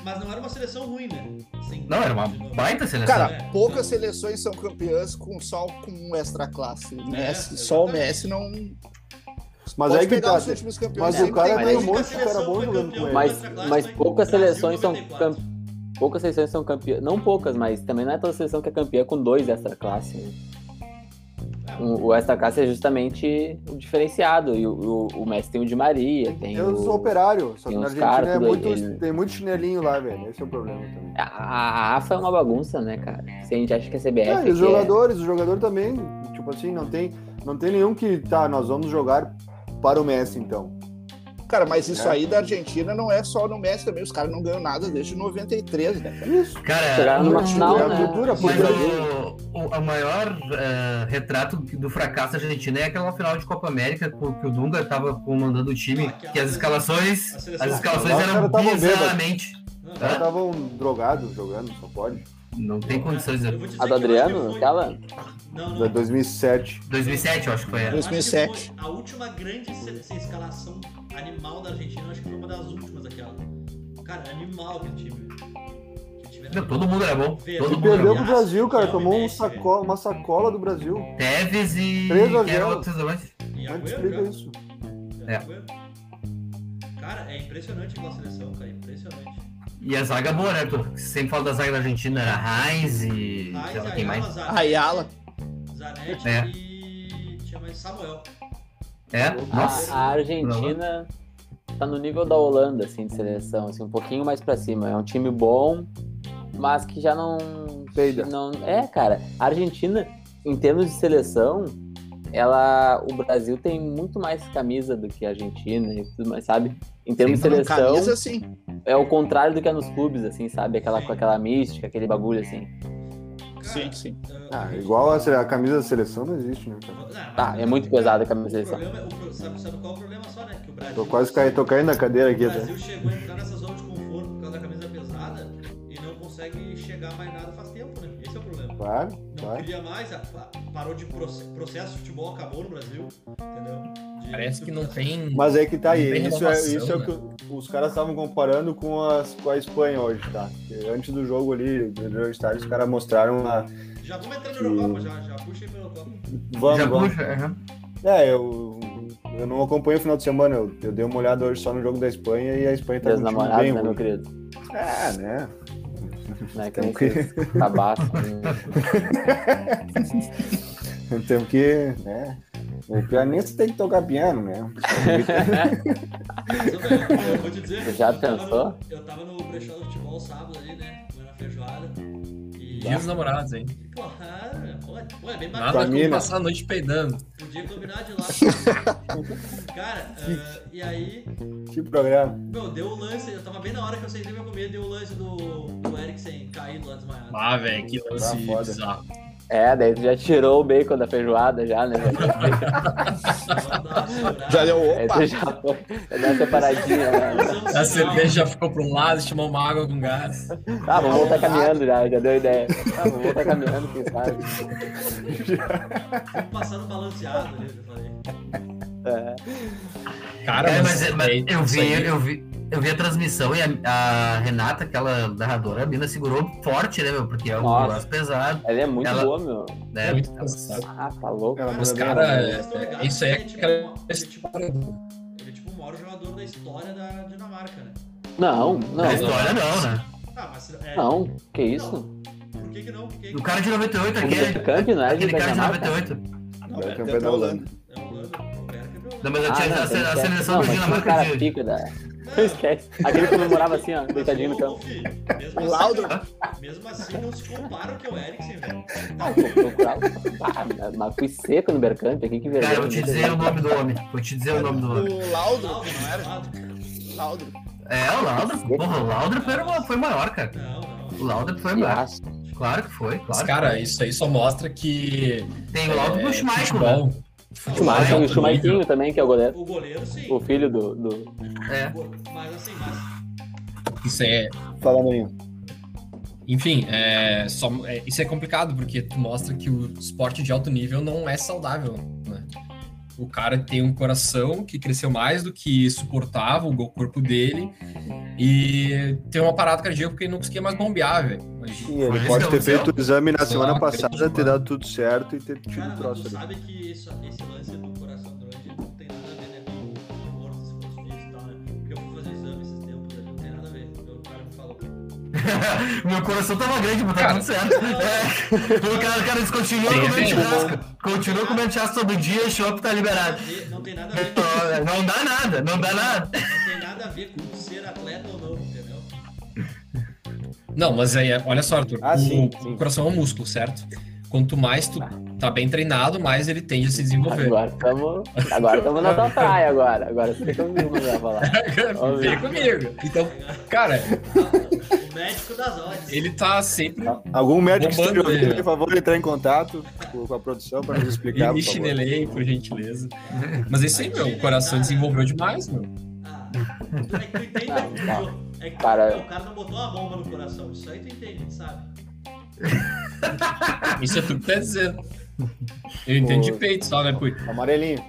Mas não era uma seleção ruim, né? Sem Não, era uma baita seleção. Cara, É, poucas então- seleções são campeãs com só com um extra classe. Messi, exatamente. só o Messi não. Mas Pode aí que tá. os últimos campeões. Mas o sempre cara tem um monte de cara bom jogando com ele. Mas, mas poucas seleções são campeãs. campeãs. Poucas seleções são campeãs. Não poucas, mas também não é toda seleção que é campeã com dois extra classe. Né? O, o classe é justamente o diferenciado. E o, o, o Messi tem o Di Maria, tem Tem os o. operários, só que na Argentina é muito, ele- tem muito chinelinho lá, velho. Esse é o problema também. A, a AFA é uma bagunça, né, cara? Se a gente acha que a CBF. Ah, e os que é- jogadores, os jogadores também, tipo assim, não tem, não tem nenhum que, tá, nós vamos jogar para o Messi, então. Cara, mas isso É. aí da Argentina não é só no Messi também. Os caras não ganham nada desde 93, né? cara? Isso. Cara, Chegaram numa o- final, é a né? cultura, pô, Mas o, o, o maior eh, retrato do fracasso argentino é aquela final de Copa América que o Dunga estava comandando o time, Ah, que as escalações, as escalações eram bizarramente. Não, Os caras estavam drogados jogando, só pode. Não tem condições. eu de- vou dizer A do que que Adriano, foi- aquela? Não, não. Da 2007. 2007, eu acho que foi. É. que 2007. foi A última grande escalação animal da Argentina, eu acho que foi uma das últimas aquela. Cara, animal aquele time. Aquele time Não, todo mundo era bom. Todo E mundo perdeu pro Brasil, cara. Tomou um Messi, saco- uma sacola do Brasil. Teves e. 3 a que era 0. outros dois. E Mas Agüero, explica isso. É. É. Cara, é impressionante aquela seleção, cara. Impressionante. E a zaga boa, né? Tu sempre fala da zaga da Argentina, era Heinz e. Lá, quem Ayala, mais? Zanetti, Ayala. Zanetti É. e. Tinha mais Samuel. É? A, Nossa. a Argentina tá no nível da Holanda, assim, de seleção, assim, um pouquinho mais pra cima. É um time bom, mas que já não. Peida. não É, cara, a Argentina, em termos de seleção, ela. O Brasil tem muito mais camisa do que a Argentina e tudo mais, sabe? Em termos Sim, de seleção, camisa, sim. é o contrário do que é nos clubes, assim, sabe? Aquela, com aquela mística, aquele bagulho, assim. Cara, Sim, sim. ah, igual a, a camisa da seleção não existe, né, cara? Ah, é muito pesada a camisa da seleção. problema é- sabe, sabe qual é o problema só, né? Que o Brasil. Tô quase caindo, tô caindo na cadeira aqui O até. Brasil chegou a entrar nessa zona de conforto por causa da camisa pesada e não consegue chegar mais nada faz tempo, né? Esse é o problema. Claro, Não queria mais, parou de proce- processo de futebol, acabou no Brasil, entendeu? De- Parece que não tem. Mas aí que tá aí. Isso é, isso é o né? que os caras estavam comparando com, as, com a Espanha hoje, tá? Porque antes do jogo ali, do estádio, os caras mostraram a. Já vamos entrar na Eurocopa, já, já puxa aí pra Eurocopa. Vamos, Já vamos. puxa, aham. É, eu, eu não acompanho o final de semana. Eu, eu dei uma olhada hoje só no jogo da Espanha e a Espanha tá Meus com um time namorados, bem né, meu querido? É, né? Né, que Tem nem que- né? Temos que. Né? O pianista tem que tocar piano, velho, eu vou te dizer, Já eu tava pensou? no- Eu tava no brechó do futebol sábado ali, né? Comendo a feijoada. Dia dos namorados, hein? Porra, pô, é- bem Nada bacana. como mina. passar a noite peidando. Podia combinar de lá. Cara, ah, e aí, Que programa. meu, deu o lance, eu tava bem na hora que eu sentei pra comer, deu o lance do, do Eriksen caído lá desmaiado. Ah, velho, que lance Tá foda. bizarro. É, daí tu já tirou o bacon da feijoada já, né? Já deu Aí opa. tu já foi, já deu uma separadinha, né? A cerveja já ficou pra um lado, chamou uma água com gás. Tá, vamos voltar caminhando já, já deu ideia. Tá, vamos voltar caminhando, quem sabe. Vamos passar no balanceado ali, eu falei. É. Cara, É, mas, mas, mas é- eu, isso vi, aí- eu, vi, eu vi a transmissão e a, a Renata, aquela narradora, a mina segurou forte, né, meu? Porque é um Nossa. negócio pesado. Ela é muito Ela- boa, meu. Né? Muito cansado. Ah, tá louco. Ela Os cara, ela manda é- ligados isso aí é que é tipo uma- ele é tipo-. Ele é tipo o maior jogador da história da Dinamarca, né? Não, não, Na história não, né? Ah, mas é, não. Que isso? por que que não? Por que que O cara de 98, O aquele, Bergkamp não é de aquele cara de Dinamarca? 98. Não, Agora é campeão da Holanda. É Holanda, é o Não, Holanda. mas eu Ah, tinha não, a, a que- seleção não, do mas Dinamarca cara de... pica da... Não, Esquece. Aquele que comemorava assim, ó, mas, deitadinho no campo. mesmo O assim, Laudrup. Mesmo assim, não se compara o que é o Eriksen, velho. Ah, vou procurar. Ah, mas fui seco no Bergkamp aqui, que vergonha. Cara, eu vou te dizer o nome do homem. Vou te dizer o nome do homem. O Laudrup, não era? Laudrup. É, o Laudrup. Porra, o era uma- foi maior, cara. Não, não. O Laudrup foi maior. Claro que foi, Mas, claro. cara, isso aí só mostra que. Tem o Laudrup e é, o Schmeichel, né? futebol, futebol É o nível. também, que é o goleiro. O goleiro, sim. O filho do... do... É. Mas assim, mas. Isso é. Fala, Maninho. Enfim, é, só, é, isso é complicado, porque tu mostra que o esporte de alto nível não é saudável? O cara tem um coração que cresceu mais do que suportava o corpo dele e tem uma parada cardíaca porque ele não conseguia mais bombear, velho. Imagina. Sim, ele isso pode que ter feito o exame na semana Ah, passada, ter dado tudo certo e ter tido Cara, um mas troço sabe que isso, esse lance do coração Meu coração tava grande, mas tá Cara. tudo certo. É. O cara, o cara eles continuam comendo churrasco. Continuam comendo churrasco todo dia, chopp tá liberado. Não tem nada a ver com Não dá nada, não dá nada. Não tem nada a ver com ser atleta ou não, entendeu? Não, mas aí, olha só, Arthur, Ah, o, sim, o coração é um músculo, certo? Quanto mais tu tá bem treinado, mais ele tende a se desenvolver. Agora estamos agora tamo na tua praia agora. Agora tem comigo, não vai falar. Vem comigo. Então, cara, O médico das odds. ele tá sempre Algum médico que esteja ouvindo, ele. por favor, entrar em contato com a produção para nos explicar, me por favor. chinelei, por gentileza. Mas é isso aí, meu. O coração desenvolveu demais, meu. Ah, é que tu entende, entendeu? É que Cara- o cara não botou uma bomba no coração. Isso aí tu entende, sabe? Isso é tudo que tá dizendo. Eu entendo de peito só, né, Pui? Amarelinho.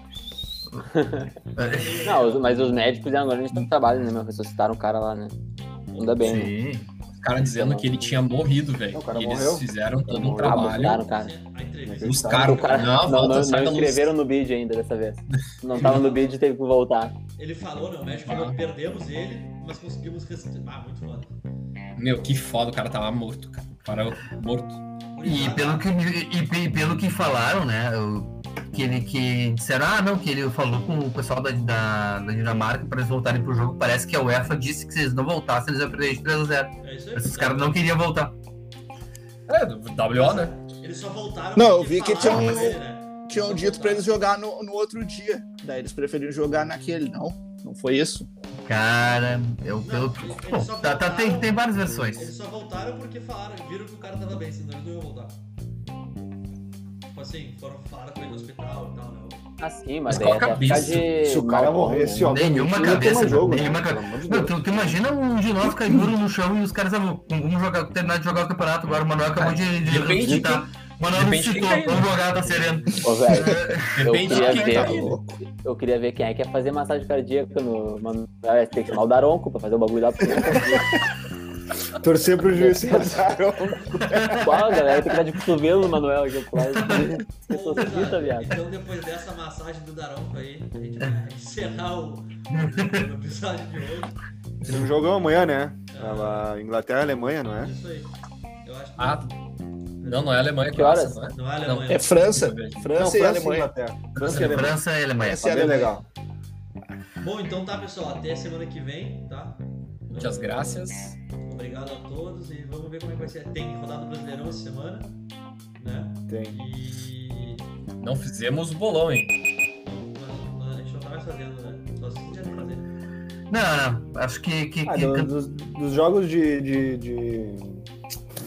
Não, mas os médicos agora a gente tá no trabalho, né, meu? Ressuscitaram o cara lá, né? Ainda bem, né? Sim. Os caras dizendo que ele tinha morrido, velho. Não, o cara E eles morreu. fizeram todo um morreu. trabalho. Ah, buscaram, cara. Caras, O cara não, não, volta, não, sai não escreveram no bid ainda dessa vez. Não tava no bid e teve que voltar. Ele falou, né? O médico falou que perdemos ele, mas conseguimos ressuscitar. Ah, muito foda. Meu, que foda, o cara tava morto, cara. O cara morto. E pelo que, e, pe- pelo que falaram, né? o- que ele que disseram, ah, não, que ele falou com o pessoal da, da, da Dinamarca para eles voltarem pro jogo. Parece que a UEFA disse que se eles não voltassem, eles iam perder de 3x0. É isso aí. Esses caras não queriam voltar. É, do WO, né? Eles só voltaram Não, eu vi que tinham- dele, né? Tinham dito pra voltaram. eles jogar no, no outro dia. Daí eles preferiram jogar naquele, não? Não foi isso? Cara, eu pelo. eles- eles Bom, só tá, tá- tem, voltaram- tem várias Eles versões. só voltaram porque falaram, viram que o cara tava bem, senão eles não iam voltar. Tipo assim, foram falar com ele no hospital e tal, né? Ah, sim, mas Mas qual cabeça? de. Se o cara morresse, né? ó. Nenhuma não cabeça, jogo, né? nenhuma Pelo cabeça. de Não, tu, tu imagina um de nós cair duro no chão e os caras. Vamos jogar, terminar de jogar o campeonato agora. O Manuel acabou de, de Depende de ressuscitar. O Manuel depende de ressuscitou. quem caiu. Vamos jogar, tá sereno. Ô, velho, eu Depende de queria quem ver. tá Tá. Eu queria ver quem é que ia fazer massagem cardíaca no. Mano, é, tem que chamar o Daronco pra fazer o bagulho lá pro Torcer pro juiz Cesaron. Qual, galera? Tem que dar de cotovelo no Manuel aqui lado. Ô, Ressuscita, viado. Então, depois dessa massagem do Daronco aí, a gente vai encerrar o, o episódio de hoje. Tem um jogão amanhã, né? A Inglaterra e Alemanha, não é? Isso aí. Eu acho que. Ah, não, não é Alemanha Que horas? não é? Não é Não. É França. Não, França e Alemanha. França e Alemanha. França e Alemanha. França e bem Alemanha. legal. Bom, então tá, pessoal. Até semana que vem, tá? Muitas graças. Obrigado a todos e vamos ver como é que vai ser. Tem rodada do Brasileirão essa semana, né? Tem. E. Não fizemos o bolão, hein? Mas a gente não tá mais fazendo, né? Só se quiser fazer. Não, não. Acho que. que, Ah, que- do- dos, dos jogos de. de, de,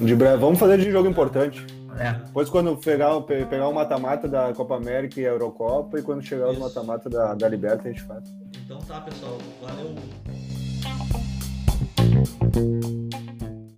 de Bra- Vamos fazer de jogo importante. é. Depois, quando pegar, pegar o mata-mata da Copa América e a Eurocopa, e quando chegar os Isso. mata-mata da, da Liberta, a gente faz. Então tá, pessoal. Valeu.